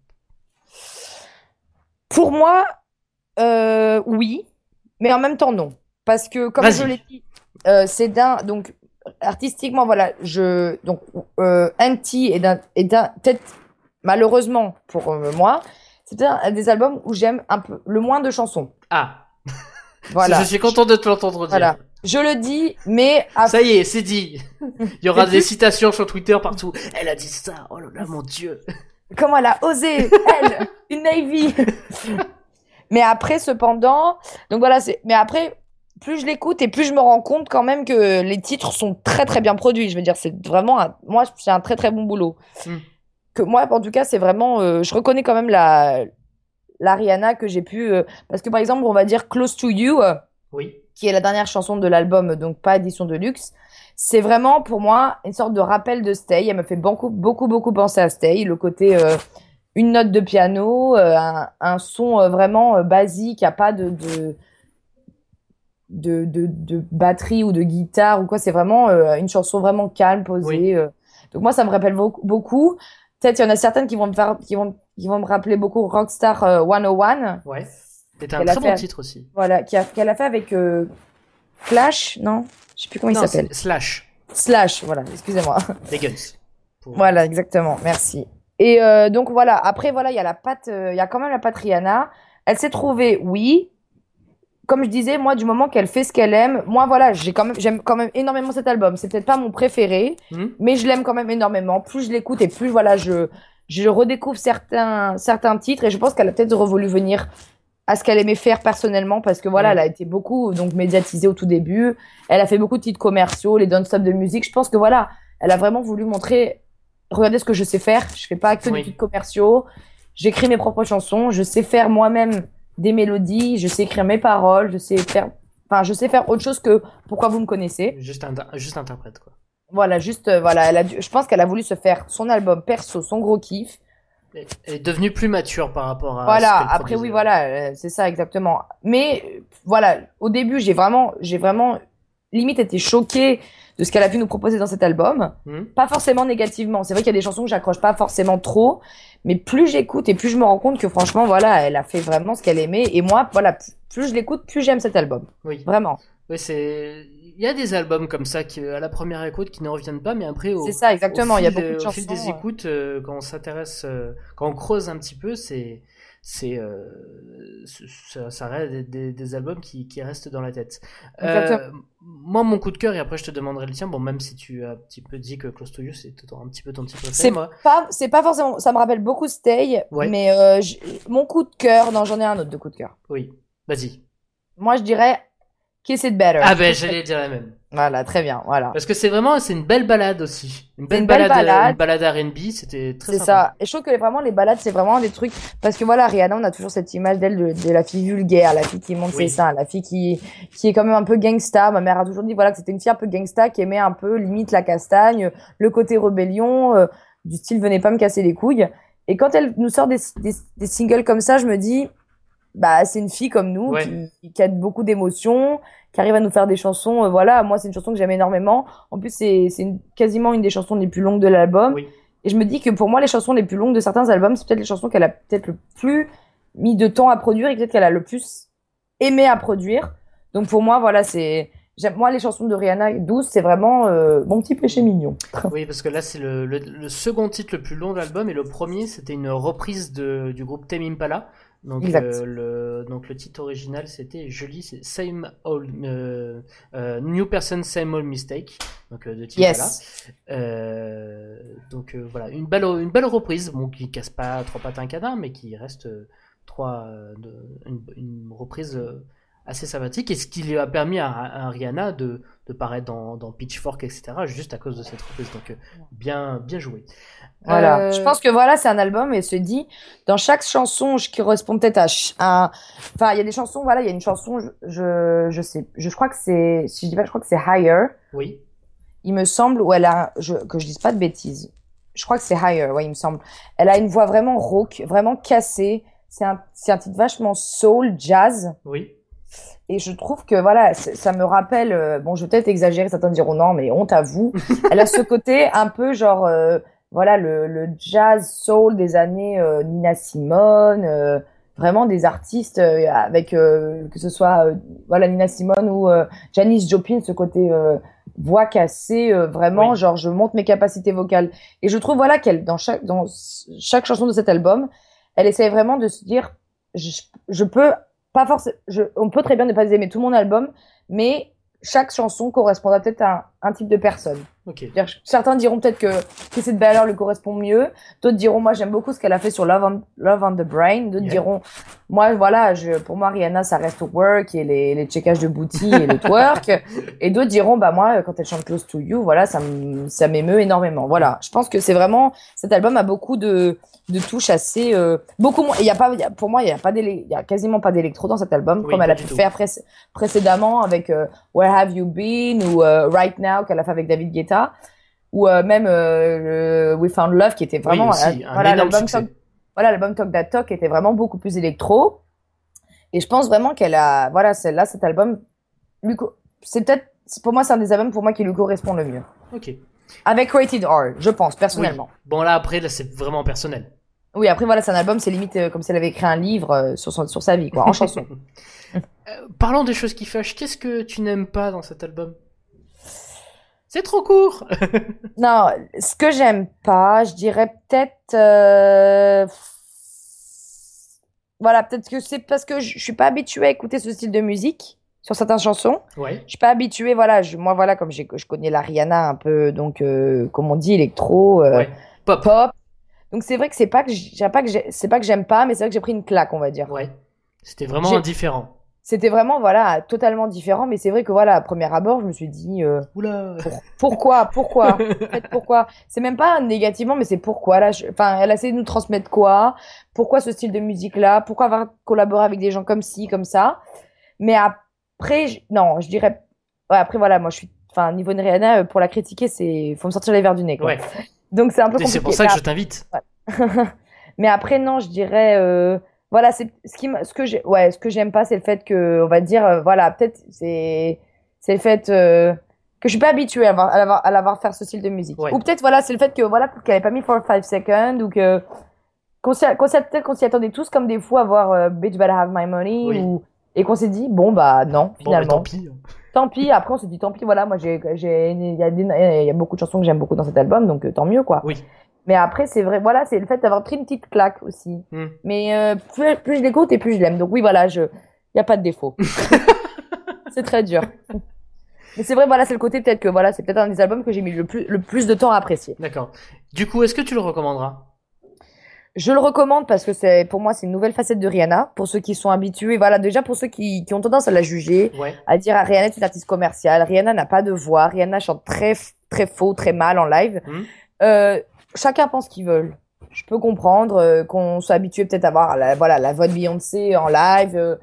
Pour moi, euh, oui, mais en même temps non, parce que comme je l'ai dit, euh, c'est d'un donc artistiquement voilà, je donc euh, Anti est d'un peut-être malheureusement pour euh, moi, c'est un des albums où j'aime un peu le moins de chansons. Ah, Voilà, je suis content de te l'entendre dire. Voilà. Je le dis, mais à Ça y est, c'est dit. Il y aura des citations sur Twitter partout. Elle a dit ça. Oh là là, mon dieu. Comment elle a osé, elle, une Navy. mais après, cependant, donc voilà, c'est. Mais après, plus je l'écoute et plus je me rends compte quand même que les titres sont très très bien produits. Je veux dire, c'est vraiment, un... moi, c'est un très très bon boulot. Mm. que moi, en tout cas, c'est vraiment. euh, je reconnais quand même la, la Rihanna que j'ai pu. euh, parce que par exemple, on va dire Close to You, euh, Oui. Qui est la dernière chanson de l'album, donc pas édition de luxe. C'est vraiment pour moi une sorte de rappel de Stay. Elle me fait beaucoup, beaucoup, beaucoup penser à Stay. Le côté euh, une note de piano, euh, un, un son euh, vraiment basique, a pas de, de, de, de, de batterie ou de guitare ou quoi. C'est vraiment euh, une chanson vraiment calme, posée. Oui. euh. Donc moi, ça me rappelle beaucoup. beaucoup. Peut-être il y en a certaines qui vont me faire, qui vont, qui vont me rappeler beaucoup Rockstar euh, 101. Ouais. C'était un très bon titre aussi. Voilà, a- qu'elle a fait avec euh, Clash, non? Je sais plus comment il s'appelle. Slash. Slash, voilà, excusez-moi. Les Guns. Pour- Voilà, exactement, merci. Et euh, donc voilà, après voilà, il y a la patte, euh, il y a quand même la patte Rihanna. Elle s'est trouvée, oui. Comme je disais, moi, du moment qu'elle fait ce qu'elle aime, moi voilà, j'ai quand même, j'aime quand même énormément cet album. C'est peut-être pas mon préféré, Hmm mais je l'aime quand même énormément. Plus je l'écoute et plus voilà, je, je redécouvre certains, certains titres et je pense qu'elle a peut-être voulu venir à ce qu'elle aimait faire personnellement parce que voilà, elle a été beaucoup donc médiatisée au tout début. Elle a fait beaucoup de titres commerciaux, les Don't Stop de musique. Je pense que voilà, elle a vraiment voulu montrer, regardez ce que je sais faire. Je fais pas que Oui. des titres commerciaux. J'écris mes propres chansons. Je sais faire moi-même des mélodies. Je sais écrire mes paroles. Je sais faire, enfin, je sais faire autre chose que pourquoi vous me connaissez. Juste, juste interprète, quoi. Voilà, juste, euh, voilà, elle a dû- je pense qu'elle a voulu se faire son album perso, son gros kiff. Elle est devenue plus mature par rapport à. Voilà, ce qu'elle après oui, voilà, euh, c'est ça exactement. Mais voilà, au début, j'ai vraiment, j'ai vraiment limite été choquée de ce qu'elle a pu nous proposer dans cet album. Hmm Pas forcément négativement. C'est vrai qu'il y a des chansons que j'accroche pas forcément trop, mais plus j'écoute et plus je me rends compte que franchement, voilà, elle a fait vraiment ce qu'elle aimait. Et moi, voilà, plus- plus je l'écoute, plus j'aime cet album. Oui. Vraiment. Oui, c'est. Il y a des albums comme ça qui, à la première écoute, qui ne reviennent pas, mais après, au, C'est ça, exactement. au Il y a fil, beaucoup de au chansons. fil des euh, écoutes, euh, quand on s'intéresse, euh, quand on creuse un petit peu, c'est, c'est, euh, ça, ça reste des, des- des albums qui, qui restent dans la tête. Euh, moi, mon coup de cœur, et après je te demanderai le tien. Bon, même si tu as un petit peu dit que Close to You, c'est un petit peu ton petit préféré, C'est moi. pas, c'est pas forcément, ça me rappelle beaucoup Stay, Ouais. mais euh, mon coup de cœur, non, j'en ai un autre de coup de cœur. Oui, vas-y. Moi, je dirais Kiss It Better. Ah ben, j'allais dire la même. Voilà, très bien, voilà. Parce que c'est vraiment, c'est une belle balade aussi. Une belle, une belle balade, balade. une balade R&B, c'était très C'est sympa. ça. Et je trouve que vraiment, les balades, c'est vraiment des trucs. Parce que voilà, Rihanna, on a toujours cette image d'elle de, de la fille vulgaire, la fille qui monte Oui. ses seins, la fille qui, qui est quand même un peu gangsta. Ma mère a toujours dit voilà, que c'était une fille un peu gangsta qui aimait un peu limite la castagne, le côté rébellion, euh, du style venez pas me casser les couilles. Et quand elle nous sort des, des, des singles comme ça, je me dis bah c'est une fille comme nous Ouais. qui, qui a beaucoup d'émotions, qui arrive à nous faire des chansons. euh, voilà, moi c'est une chanson que j'aime énormément. En plus c'est quasiment une des chansons les plus longues de l'album. Oui. Et je me dis que pour moi les chansons les plus longues de certains albums, c'est peut-être les chansons qu'elle a peut-être le plus mis de temps à produire et peut-être qu'elle a le plus aimé à produire. Donc pour moi voilà c'est moi les chansons de Rihanna douces c'est vraiment euh, mon petit péché mignon. Oui, parce que là, c'est le, le, le second titre le plus long de l'album, et le premier, c'était une reprise de, du groupe Tame Impala. Donc, Exact. euh, le, donc le titre original, c'était, je lis, c'est Same Old, euh, euh, New Person, Same Old Mistake, donc de Tim Yes. Euh, donc voilà, une belle, une belle reprise, bon, qui casse pas trois un canard, mais qui reste trois, une, une reprise assez sympathique, et ce qui lui a permis à, à Rihanna de, de paraître dans, dans Pitchfork, etc., juste à cause de cette reprise. Donc euh, bien, bien joué. Voilà. Euh, Je pense que voilà, c'est un album et se dit, dans chaque chanson je- qui correspond peut-être à, enfin, il y a des chansons, voilà, il y a une chanson, je, je, sais, je crois que c'est, si je dis pas, je crois que c'est Higher, Oui, il me semble, où elle a, je, que je dise pas de bêtises. Je crois que c'est Higher, ouais, il me semble. Elle a une voix vraiment rauque, vraiment cassée. C'est un, c'est un titre vachement soul, jazz. oui. Et je trouve que voilà, ça me rappelle. euh, bon, je vais peut-être exagérer, certains diront non, mais honte à vous. Elle a ce côté un peu genre, euh, voilà, le, le jazz soul des années euh, Nina Simone, vraiment des artistes avec que ce soit voilà Nina Simone ou Janis Joplin, ce côté voix cassée, vraiment Oui. genre je monte mes capacités vocales. Et je trouve voilà qu'elle dans chaque dans chaque chanson de cet album, elle essaye vraiment de se dire, je, je peux pas forcément, on peut très bien ne pas aimer tout mon album, mais chaque chanson correspondra peut-être à un type de personne. Certains diront peut-être que, cette valeur lui correspond mieux. D'autres diront, moi, j'aime beaucoup ce qu'elle a fait sur Love on, Love on the Brain. D'autres Yeah. diront, moi, voilà, je, pour moi, Rihanna, ça reste au work et les, les checkages de booty et le twerk. et d'autres diront, bah, moi, quand elle chante Close to You, voilà, ça me- ça m'émeut énormément. Voilà. Je pense que c'est vraiment, cet album a beaucoup de, de touches assez, euh, beaucoup moins, il y a pas, il y a- pour moi, il y a pas d'élé- il y a quasiment pas d'électro dans cet album, Oui, comme elle a pu tout. faire pré- précédemment avec, euh, Where Have You Been ou euh, Right Now qu'elle a fait avec David Guetta ou euh, même euh, We Found Love qui était vraiment oui, aussi, euh, un voilà l'album. Talk, voilà l'album Talk That Talk était vraiment beaucoup plus électro et je pense vraiment qu'elle a voilà celle-là cet album lui c'est peut-être pour moi c'est un des albums pour moi qui lui correspond le mieux Ok. avec Rated R je pense personnellement Bon, là, après, là, c'est vraiment personnel. oui, après voilà c'est un album c'est limite euh, comme si elle avait écrit un livre sur son, sur sa vie quoi en chanson parlons des choses qui fâchent. Qu'est-ce que tu n'aimes pas dans cet album? C'est trop court Non, ce que j'aime pas, je dirais peut-être. euh, Voilà, peut-être que c'est parce que je suis pas habituée à écouter ce style de musique sur certaines chansons. Ouais. Je suis pas habituée, voilà. Je, moi, voilà, comme je connais la Rihanna un peu, donc, euh, comme on dit, électro, euh, Ouais. Pop. pop. Donc, c'est vrai que c'est pas que j'ai pas que c'est pas que j'aime pas, mais c'est vrai que j'ai pris une claque, on va dire. Ouais. C'était vraiment indifférent. C'était vraiment, voilà, totalement différent, mais c'est vrai que, voilà, à premier abord, je me suis dit, euh, Oula Pourquoi Pourquoi? En fait, pourquoi? C'est même pas négativement, mais c'est pourquoi là. Enfin, elle a essayé de nous transmettre quoi? Pourquoi ce style de musique-là? Pourquoi avoir collaboré avec des gens comme ci, comme ça? Mais après, je- non, je dirais. Ouais, après voilà, moi je suis. Enfin, niveau de Rihanna, euh, pour la critiquer, c'est faut me sortir les verres du nez. Quoi. Ouais. Donc c'est un peu compliqué. c'est pour ça que je t'invite. Mais après, non, je dirais. euh, Voilà, c'est ce qui ce que j'ai ouais, ce que j'aime pas, c'est le fait que, on va dire, euh, voilà, peut-être c'est c'est le fait euh, que je suis pas habituée à, avoir, à, l'avoir, à l'avoir faire ce style de musique. Ouais. Ou peut-être voilà, c'est le fait que voilà qu'elle avait pas mis for 5 seconds ou que qu'on s'y, qu'on s'y- peut-être qu'on s'y attendait tous comme des fous à voir euh, Bitch Better Have My Money Oui. ou et qu'on s'est dit bon bah non Bon, finalement tant pis. tant pis après on s'est dit tant pis voilà moi j'ai j'ai il y y a beaucoup de chansons que j'aime beaucoup dans cet album donc euh, tant mieux quoi Oui. Mais après c'est vrai voilà c'est le fait d'avoir pris une petite claque aussi. Hmm. mais euh, plus, plus je l'écoute et plus je l'aime. Donc oui voilà je il y a pas de défaut. C'est très dur. Mais c'est vrai voilà c'est le côté peut-être que voilà c'est peut-être un des albums que j'ai mis le plus le plus de temps à apprécier. D'accord. Du coup, est-ce que tu le recommanderas? Je le recommande parce que c'est pour moi c'est une nouvelle facette de Rihanna. Pour ceux qui sont habitués voilà déjà pour ceux qui, qui ont tendance à la juger Ouais. à dire ah, Rihanna est une artiste commerciale. Rihanna n'a pas de voix. Rihanna chante très très faux très mal en live. Mhm. Euh, chacun pense qu'ils veulent je peux comprendre euh, qu'on soit habitué peut-être à voir la, voilà la voix de Beyoncé en live euh,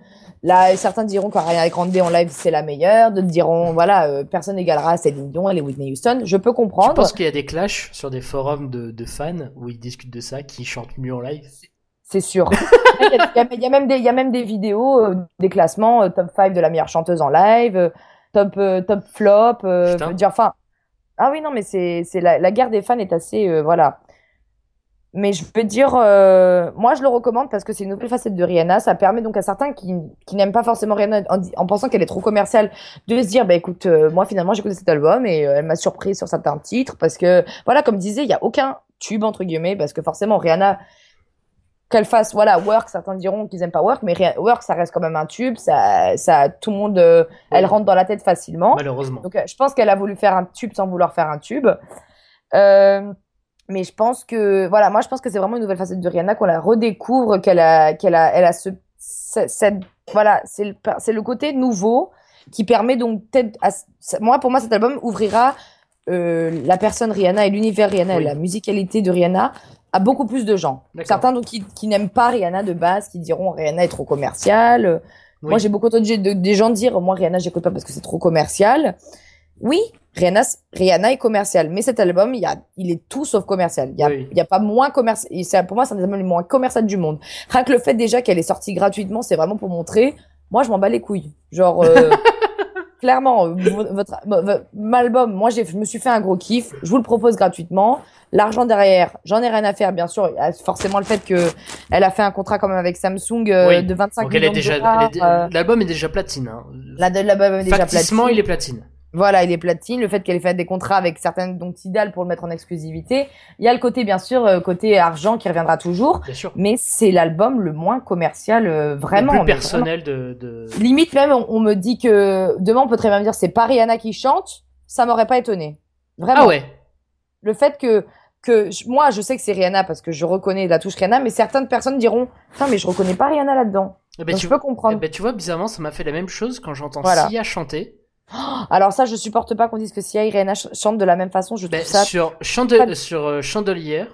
là certains diront qu'Ariana Grande en live c'est la meilleure d'autres diront voilà euh, personne n'égalera Céline Dion et Whitney Houston je peux comprendre penses qu'il y a des clashs sur des forums de, de fans où ils discutent de ça, qui chantent mieux en live C'est sûr. Il y, a- il y même des, il y a même des vidéos, des classements, top 5 de la meilleure chanteuse en live, top, top flop. Putain. je veux dire, enfin, ah oui, non, mais c'est, la, la guerre des fans est assez, euh, voilà. Mais je peux dire, euh, moi je le recommande parce que c'est une nouvelle facette de Rihanna. Ça permet donc à certains qui, qui n'aiment pas forcément Rihanna en, pensant qu'elle est trop commerciale de se dire, bah écoute, euh, moi finalement j'ai écouté cet album et elle m'a surprise sur certains titres parce que, voilà, comme disait, il y a aucun tube entre guillemets parce que forcément Rihanna qu'elle fasse voilà work certains diront qu'ils aiment pas work mais work ça reste quand même un tube ça ça tout le monde euh, elle rentre dans la tête facilement Malheureusement. donc euh, je pense qu'elle a voulu faire un tube sans vouloir faire un tube Euh, mais je pense que voilà moi je pense que c'est vraiment une nouvelle facette de Rihanna qu'on la redécouvre qu'elle a qu'elle a elle a ce ce- cette voilà c'est le c'est le côté nouveau qui permet donc peut-être à- moi pour moi cet album ouvrira euh, la personne Rihanna et l'univers Rihanna Oui. et la musicalité de Rihanna à beaucoup plus de gens. Certains donc qui, qui n'aiment pas Rihanna de base, qui diront Rihanna est trop commerciale. Euh, Oui. Moi j'ai beaucoup entendu de- des gens dire moi Rihanna j'écoute pas parce que c'est trop commercial. Oui, Rihanna, Rihanna est commercial, mais cet album il, y a, il est tout sauf commercial. Il y a, Oui. a pas moins commercial. Pour moi c'est un des albums les moins commercial du monde. Rien que le fait déjà qu'elle est sortie gratuitement, c'est vraiment pour montrer. Moi je m'en bats les couilles. Genre euh, clairement vo- votre, vo- vo- l'album, moi j'ai, je me suis fait un gros kiff. Je vous le propose gratuitement. L'argent derrière, j'en ai rien à faire, bien sûr. Il y a forcément le fait que elle a fait un contrat quand même avec Samsung euh, Oui. de 25 Donc elle millions est déjà, de dollars. elle est- euh, l'album est déjà platine. Hein. l'album est déjà platine. il est platine. Voilà, il est platine. Le fait qu'elle ait fait des contrats avec certaines, donc Tidal pour le mettre en exclusivité. Il y a le côté, bien sûr, euh, côté argent qui reviendra toujours. Bien sûr. Mais c'est l'album le moins commercial, euh, vraiment. le plus personnel de, de... Limite même, on, on me dit que demain on peut très bien me dire c'est pas Rihanna qui chante. ça m'aurait pas étonné. Vraiment. Ah ouais. Le fait que, que je- moi, je sais que c'est Rihanna parce que je reconnais la touche Rihanna, mais certaines personnes diront, putain, mais je reconnais pas Rihanna là-dedans. Eh ben, Donc, tu, je peux eh comprendre. ben, tu vois, bizarrement, ça m'a fait la même chose quand j'entends Voilà. Sia chanter. Alors ça, je supporte pas qu'on dise que Sia et Rihanna ch- chantent de la même façon. Je Ben, ça sur, Chande- pas- sur euh, Chandelière.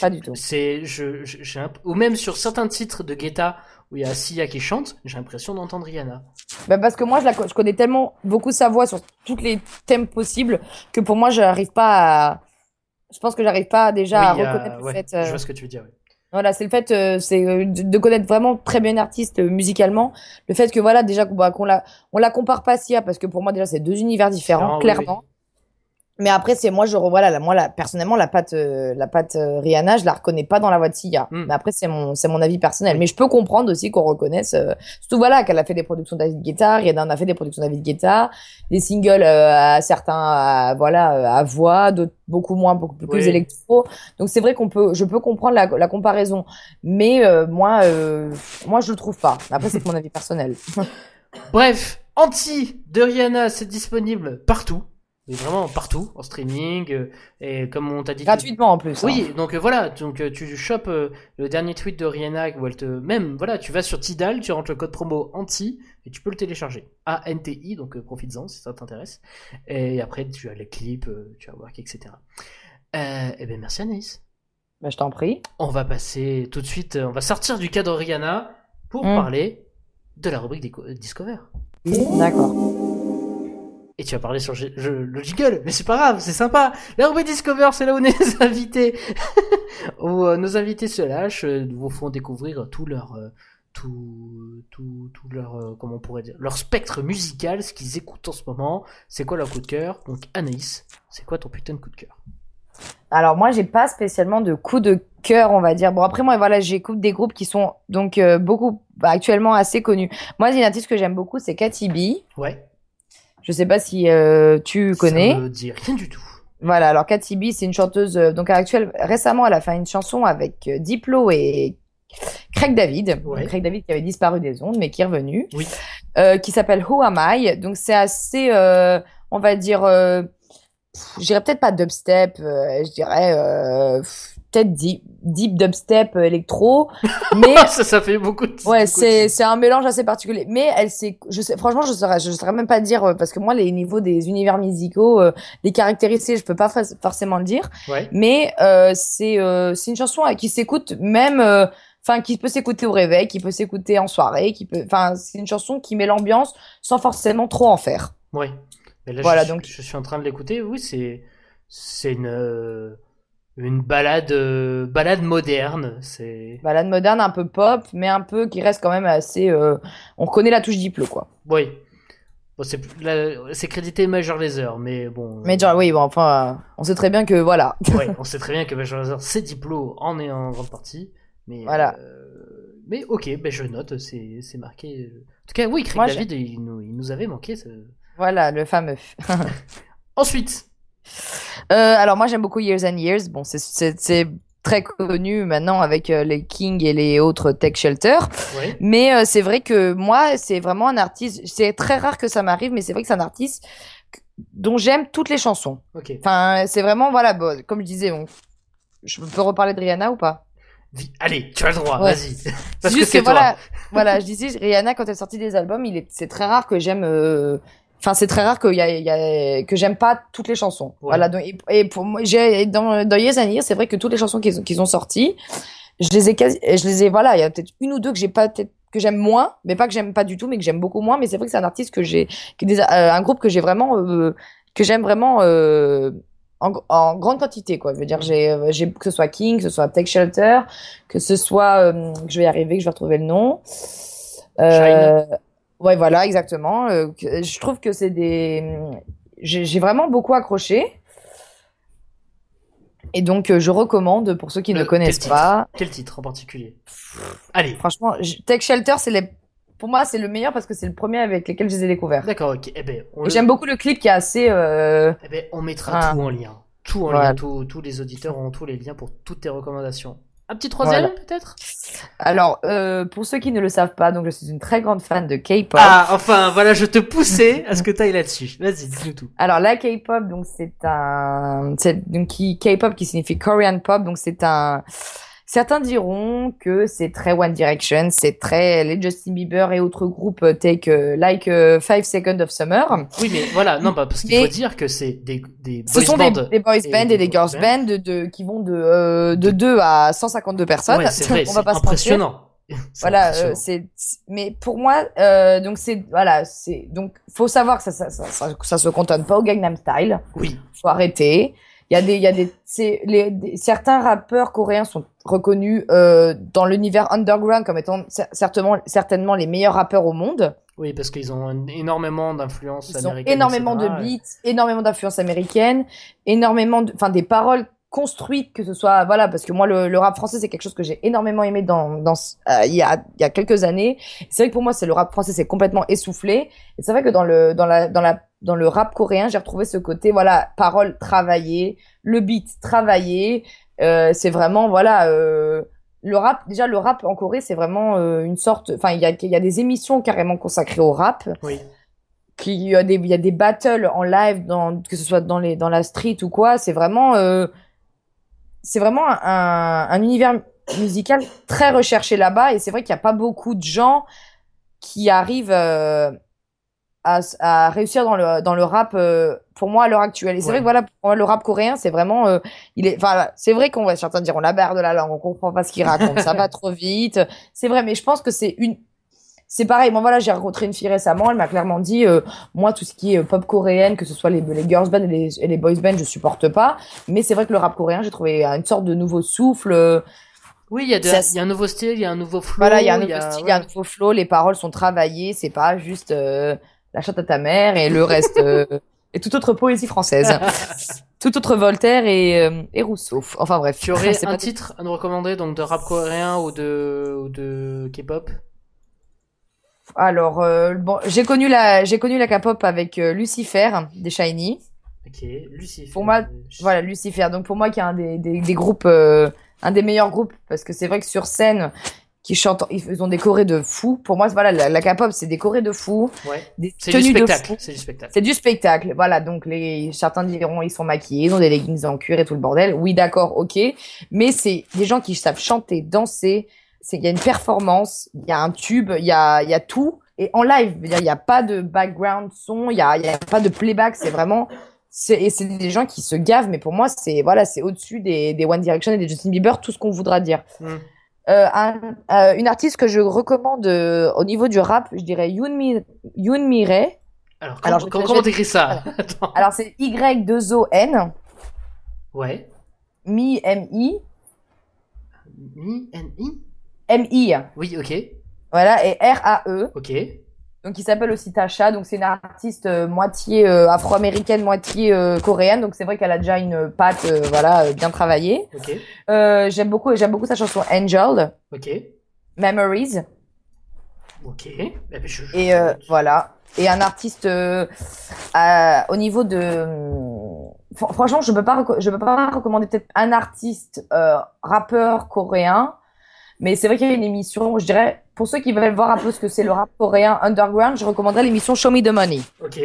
pas du tout. C'est, je, je- ou même sur certains titres de Guetta où il y a Sia qui chante, j'ai l'impression d'entendre Rihanna. Ben, parce que moi, je, la, je connais tellement beaucoup sa voix sur tous les thèmes possibles que pour moi, je n'arrive pas à. Je pense que j'arrive pas déjà Oui, à reconnaître ouais, fait. Je euh, vois ce que tu veux dire. ouais. Voilà, c'est le fait, euh, c'est euh, de, connaître vraiment très bien une artiste euh, musicalement. Le fait que voilà, déjà qu'on bah, qu'on la, on la compare pas à Sia parce que pour moi déjà c'est deux univers différents, oui, clairement. Mais après c'est moi je voilà, la- moi la, personnellement la patte euh, la patte euh, Rihanna, je la reconnais pas dans la voix de Sia. Mm. Mais après c'est mon c'est mon avis personnel. Mais je peux comprendre aussi qu'on reconnaisse euh, surtout voilà qu'elle a fait des productions David Guetta, Rihanna en a fait des productions David Guetta, des singles euh, à certains à, voilà euh, à voix, d'autres beaucoup moins beaucoup plus Oui. électro. Donc c'est vrai qu'on peut, je peux comprendre la, la comparaison, mais euh, moi, moi je le trouve pas. Après c'est mon avis personnel. Bref, Anti de Rihanna, c'est disponible partout. Mais vraiment partout, en streaming, euh, et comme on t'a dit... Gratuitement en plus. hein. Oui, donc euh, voilà, donc euh, tu chopes le dernier tweet de Rihanna où elle te même voilà, tu vas sur Tidal, tu rentres le code promo anti et tu peux le télécharger. A N T I donc profites-en si ça t'intéresse. Et après tu as les clips, tu vas voir etc. Euh, et ben merci Anaïs. Bah, je t'en prie. On va passer tout de suite, on va sortir du cadre Rihanna pour Mm. parler de la rubrique Discover. D'accord. Et tu vas parler sur je- le jiggle, mais c'est pas grave, c'est sympa. La rubrique Discover, c'est là où nos invités, où euh, nos invités se lâchent, euh, vous font découvrir tout leur, euh, tout, tout, tout leur, euh, comment on pourrait dire, leur spectre musical, ce qu'ils écoutent en ce moment. C'est quoi leur coup de cœur? Donc Anaïs, c'est quoi ton putain de coup de cœur? Alors moi j'ai pas spécialement de coup de cœur, on va dire. Bon après moi voilà, j'écoute des groupes qui sont donc euh, beaucoup bah, actuellement assez connus. Moi une artiste que j'aime beaucoup, c'est Katy B. Ouais. Je sais pas si euh, tu connais. Ça me dit rien du tout. Voilà, alors Katy B, c'est une chanteuse euh, donc actuelle. Récemment, elle a fait une chanson avec euh, Diplo et Craig David. Ouais. Craig David qui avait disparu des ondes, mais qui est revenu. Oui. Euh, qui s'appelle Who Am I? Donc c'est assez, euh, on va dire, euh, je dirais peut-être pas dubstep, je dirais peut-être deep, deep dubstep euh, électro, mais ça, ça fait beaucoup de Ouais, c'est c'est un mélange assez particulier. Mais elle c'est je sais franchement je saurais je saurais même pas dire euh, parce que moi les niveaux des univers musicaux euh, les caractériser je peux pas forcément le dire. Ouais. Mais euh, c'est euh, c'est une chanson qui s'écoute même enfin qui peut s'écouter au réveil, qui peut s'écouter en soirée, qui peut enfin c'est une chanson qui met l'ambiance sans forcément trop en faire. Mais là, Voilà, je, donc- je suis en train de l'écouter. Oui, c'est c'est une une balade euh, balade moderne. C'est Balade moderne un peu pop mais un peu qui reste quand même assez euh, on connaît la touche diplo quoi. oui. Bon, c'est c'est crédité Major Lazer, mais bon. Mais genre oui bon enfin euh, on sait très bien que voilà. ouais, on sait très bien que Major Lazer c'est Diplo en est en grande partie, mais Voilà. euh, mais ok, ben je note, c'est c'est marqué. En tout cas, oui, Craig Moi, David, il nous, il nous avait manqué. ça. Voilà, le fameux. Ensuite, Euh, alors moi j'aime beaucoup Years and Years. Bon, c'est- très connu maintenant avec euh, les King et les autres Tech Shelter. Mais euh, c'est vrai que moi, c'est vraiment un artiste. C'est très rare que ça m'arrive, mais c'est vrai que c'est un artiste dont j'aime toutes les chansons. Enfin, c'est vraiment voilà, bon, comme je disais, on- je peux reparler de Rihanna ou pas? Allez, tu as le droit, Ouais. vas-y. Parce que que toi. voilà, voilà, je disais Rihanna quand elle sortit des albums, il est, c'est très rare que j'aime. euh, Enfin, c'est très rare qu'il y a, il y a- que j'aime pas toutes les chansons. Ouais. Voilà. Donc, et, et pour moi, j'ai dans dans Years, c'est vrai que toutes les chansons qu'ils ont, qu'ils ont sorties, je les ai quasi, je les ai. Voilà, il y a peut-être une ou deux que j'ai pas peut-être que j'aime moins, mais pas que j'aime pas du tout, mais que j'aime beaucoup moins. Mais c'est vrai que c'est un artiste que j'ai, que des, euh, un groupe que j'ai vraiment, euh, que j'aime vraiment. Euh, en, en grande quantité quoi je veux dire j'ai j'ai que ce soit King que ce soit Tech Shelter que ce soit que je vais y arriver que je vais retrouver le nom ouais voilà exactement Euh, je trouve que c'est des j'ai vraiment beaucoup accroché et donc euh, je recommande pour ceux qui Le- ne connaissent quel pas Quel titre en particulier? Allez, franchement Tech Shelter c'est les pour moi c'est le meilleur parce que c'est le premier avec lequel je les ai découverts d'accord, ok. Eh ben, le- j'aime beaucoup le clip qui est assez euh, eh ben, on mettra Ah. tout en lien. Tout en Voilà. lien. Tous tous les auditeurs auront tous les liens pour toutes tes recommandations. Un petit troisième peut-être? Alors, euh, pour ceux qui ne le savent pas, donc je suis une très grande fan de K-pop. Ah, enfin, voilà, je te poussais à ce que tu ailles là-dessus. Vas-y, dis-nous tout. Alors, la K-pop, donc c'est un, c'est donc qui K-pop qui signifie Korean pop, donc c'est un Certains diront que c'est très One Direction, c'est très les Justin Bieber et autres groupes euh, take euh, like euh, Five Seconds of Summer. Oui, mais voilà, non, bah, parce qu'il faut dire que c'est des, des boys Ce sont des, des, boys bands et, des, girls bands de, de, qui vont de, de 2 à 152 personnes. Ouais, c'est vrai, c'est impressionnant. voilà, euh, c'est mais pour moi euh, donc c'est voilà, c'est donc faut savoir que ça ça, ça ça, ça se cantonne pas au Gangnam Style. Oui. Faut arrêter. Il y a des, il y a des, c'est les, certains rappeurs coréens sont reconnus euh, dans l'univers underground comme étant certainement, certainement les meilleurs rappeurs au monde. Oui, parce qu'ils ont énormément d'influence américaine. énormément de beats, énormément d'influence américaine, énormément, enfin des paroles construites que ce soit voilà parce que moi le, le rap français c'est quelque chose que j'ai énormément aimé dans dans euh, il y a il y a quelques années c'est vrai que pour moi c'est le rap français c'est complètement essoufflé et c'est vrai que dans le dans la dans la dans le rap coréen, j'ai retrouvé ce côté, voilà, parole travaillée, le beat travaillé. Euh, c'est vraiment, voilà, euh, le rap. Déjà, le rap en Corée, c'est vraiment euh, une sorte. Enfin, il y a, y a des émissions carrément consacrées au rap. Oui. Il y a des, il y a des battles en live, dans, que ce soit dans les, dans la street ou quoi. C'est vraiment, euh, c'est vraiment un, un univers musical très recherché là-bas. Et c'est vrai qu'il n'y a pas beaucoup de gens qui arrivent à, réussir dans le, dans le rap euh, pour moi à l'heure actuelle. Et c'est vrai que voilà, pour moi, le rap coréen, c'est vraiment, euh, il est, enfin, c'est vrai qu'on va certains dire on la barre de la langue, on comprend pas ce qu'il raconte, ça va trop vite. C'est vrai, mais je pense que c'est une, c'est pareil. Moi, voilà, j'ai rencontré une fille récemment. Elle m'a clairement dit, euh, moi, tout ce qui est pop coréenne, que ce soit les, les girls band et les, et les boys band, je supporte pas. Mais c'est vrai que le rap coréen, j'ai trouvé une sorte de nouveau souffle. Oui, il y, a il y a un nouveau style, il y a un nouveau flow. Voilà, il y a un nouveau style, il y a un nouveau flow. Les paroles sont travaillées. C'est pas juste la chatte à ta mère et le reste euh, et toute autre poésie française. tout autre Voltaire et, euh, et, Rousseau. Enfin bref. Tu aurais un titre à nous recommander donc de rap coréen ou de ou de K-pop? Alors euh, bon, j'ai connu la j'ai connu la K-pop avec Lucifer des Shiny. Ok, Lucifer. Pour moi, voilà Lucifer. Donc pour moi qui est un des, des, des groupes un des meilleurs groupes parce que c'est vrai que sur scène qui chantent, ils ont des chorés de fou. Pour moi, voilà, la, la K-pop, c'est des chorés de fou. Ouais. C'est du spectacle. C'est du spectacle. C'est du spectacle. Voilà. Donc, les, certains diront, ils sont maquillés, ils ont des leggings en cuir et tout le bordel. Oui, d'accord, ok. Mais c'est des gens qui savent chanter, danser. C'est, il y a une performance, il y a un tube, il y a, il y a tout. Et en live, il n'y a pas de background son, il y a, y a pas de playback. C'est vraiment, et c'est des gens qui se gavent. Mais pour moi, c'est, voilà, c'est au-dessus des, des One Direction et des Justin Bieber, tout ce qu'on voudra dire. Mm. Euh, un, euh, une artiste que je recommande euh, au niveau du rap, je dirais Yoon, Mi, Yoon Mire. Alors, Alors comment, comment t'écris ça Alors, c'est Y-2-O-N. Ouais. Mi, M-I. Mi, N-I M-I. Oui, ok. Voilà, et R-A-E. Ok donc qui s'appelle aussi Tasha. Donc c'est une artiste euh, moitié euh, afro-américaine, moitié euh, coréenne. Donc c'est vrai qu'elle a déjà une patte, voilà, bien travaillée. Okay. j'aime beaucoup, j'aime beaucoup sa chanson Angel. Ok. Memories. Ok. Eh ben, Et voilà. Et un artiste au niveau de, franchement, je peux pas, je peux pas recommander peut-être un artiste rappeur coréen mais c'est vrai qu'il y a une émission, je dirais, pour ceux qui veulent voir un peu ce que c'est le rap coréen underground, je recommanderais l'émission Show Me the Money. Ok.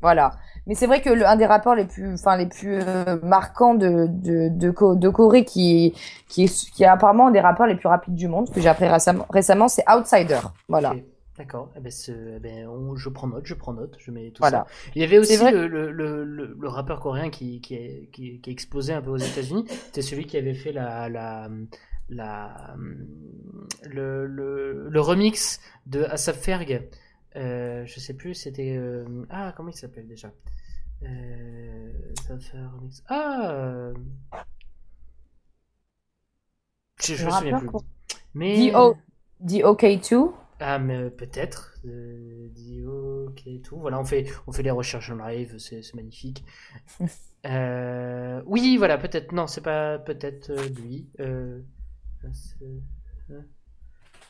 Voilà. Mais c'est vrai que le, un des rappeurs les plus, enfin les plus euh, marquants de de, de, de Corée, qui qui est qui est apparemment un des rappeurs les plus rapides du monde, que j'ai appris récemment, récemment c'est Outsider. Voilà. D'accord. Eh ben, eh ben je prends note, je prends note, je mets tout voilà. ça. Il y avait aussi le, le, le, le, rappeur coréen qui, qui, est, qui, qui explosé un peu aux États-Unis. C'était celui qui avait fait la, la, la, le, le, le, remix de Asaf Ferg. Euh, je sais plus, c'était. Euh, ah, comment il s'appelle déjà? Euh, remix. Ah euh, Je, je me souviens plus. Mais. DOK2 Ah, mais peut-être. DOK2. Voilà, on fait, on fait les recherches en live, c'est magnifique. oui, voilà, peut-être. Non, c'est pas peut-être lui.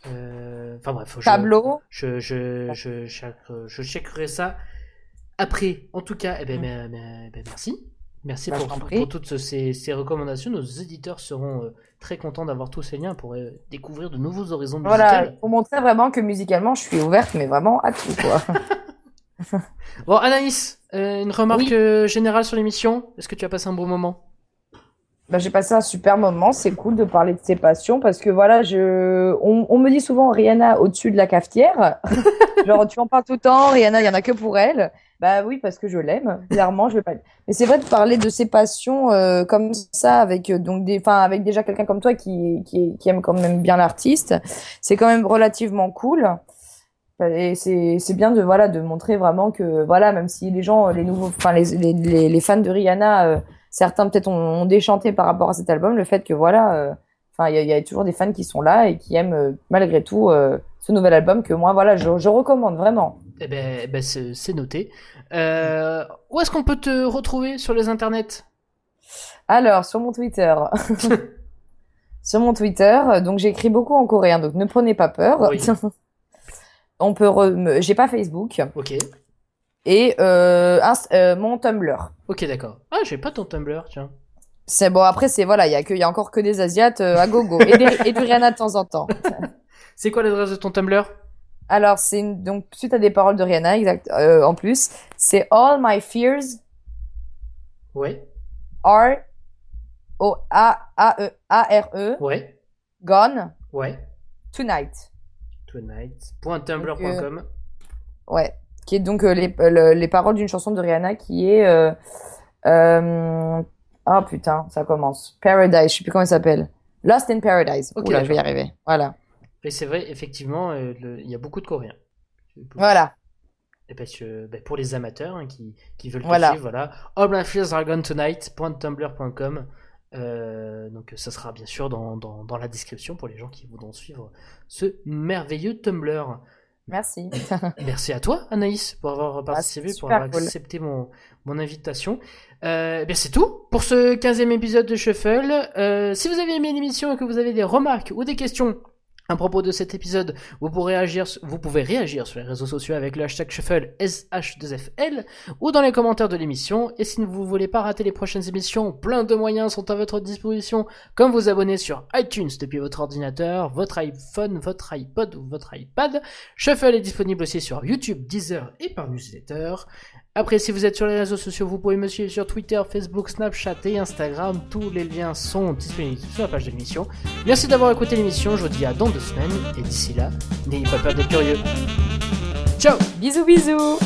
Euh, enfin bref, je, Tableau. Je, je, je, je, checkerai ça après. En tout cas, eh ben, mm. ben, ben, merci. Merci Bah, pour, pour toutes ces, ces recommandations. Nos éditeurs seront euh, très contents d'avoir tous ces liens pour euh, découvrir de nouveaux horizons Voilà, musicaux. pour montrer vraiment que musicalement, je suis ouverte, mais vraiment à tout, quoi. Bon, Anaïs, euh, une remarque Oui. générale sur l'émission? Est-ce que tu as passé un bon moment? Bah, j'ai passé un super moment, c'est cool de parler de ses passions parce que voilà, je... on, on me dit souvent Rihanna au-dessus de la cafetière. Genre, tu en parles tout le temps, Rihanna, il y en a que pour elle. Bah oui, parce que je l'aime, clairement, je vais pas. Mais c'est vrai de parler de ses passions euh, comme ça avec euh, donc des, enfin avec déjà quelqu'un comme toi qui, qui qui aime quand même bien l'artiste, c'est quand même relativement cool. Et c'est c'est bien de voilà de montrer vraiment que voilà même si les gens les nouveaux enfin les les, les, les fans de Rihanna euh, certains peut-être ont, ont déchanté par rapport à cet album le fait que voilà euh, enfin il y, a- il y a toujours des fans qui sont là et qui aiment euh, malgré tout euh, ce nouvel album que moi voilà je, je recommande vraiment Eh ben, eh ben, c'est noté. Où est-ce qu'on peut te retrouver sur les internets? Alors sur mon Twitter sur mon Twitter donc j'écris beaucoup en coréen donc ne prenez pas peur Oui. on peut re- j'ai pas Facebook Ok. Et euh, Inst- euh, mon Tumblr Ok, d'accord. Ah, j'ai pas ton Tumblr, tiens. C'est bon, après, c'est voilà, il y a que, y a encore que des Asiates euh, à gogo et, des- et du Rihanna de temps en temps. C'est quoi l'adresse de ton Tumblr? Alors, c'est une- donc, suite à des paroles de Rihanna, exact, euh, en plus, c'est All My Fears Ouais, are O A A E A R E ouais, gone ouais. tonight. Tonight.tumblr.com. Ouais, qui est donc euh, les, euh, le- les paroles d'une chanson de Rihanna qui est euh, ah putain, ça commence. Paradise, je sais plus comment elle s'appelle. Lost in Paradise. Ok, Oula, je vais y arriver. Voilà. Et c'est vrai, effectivement, il y a beaucoup de Coréens. Voilà. Et parce que, ben, pour les amateurs hein, qui, qui veulent Voilà. suivre, voilà. All my fears are gone tonight.tumblr.com. Euh, donc ça sera bien sûr dans, dans, dans la description pour les gens qui voudront suivre ce merveilleux Tumblr. Merci. Merci à toi Anaïs pour avoir participé, c'est pour avoir cool. accepté mon, mon invitation. Euh, bien c'est tout pour ce 15e épisode de Shuffle. Euh, si vous avez aimé l'émission et que vous avez des remarques ou des questions à propos de cet épisode, vous pouvez réagir sur les réseaux sociaux avec le hashtag Shuffle SH2FL ou dans les commentaires de l'émission. Et si vous ne voulez pas rater les prochaines émissions, plein de moyens sont à votre disposition, comme vous abonner sur iTunes depuis votre ordinateur, votre iPhone, votre iPod ou votre iPad. Shuffle est disponible aussi sur YouTube, Deezer et par newsletter. Après, si vous êtes sur les réseaux sociaux, vous pouvez me suivre sur Twitter, Facebook, Snapchat et Instagram. Tous les liens sont disponibles sur la page de l'émission. Merci d'avoir écouté l'émission. Je vous dis à dans deux semaines. Et d'ici là, n'ayez pas peur d'être curieux. Ciao bisous, bisous.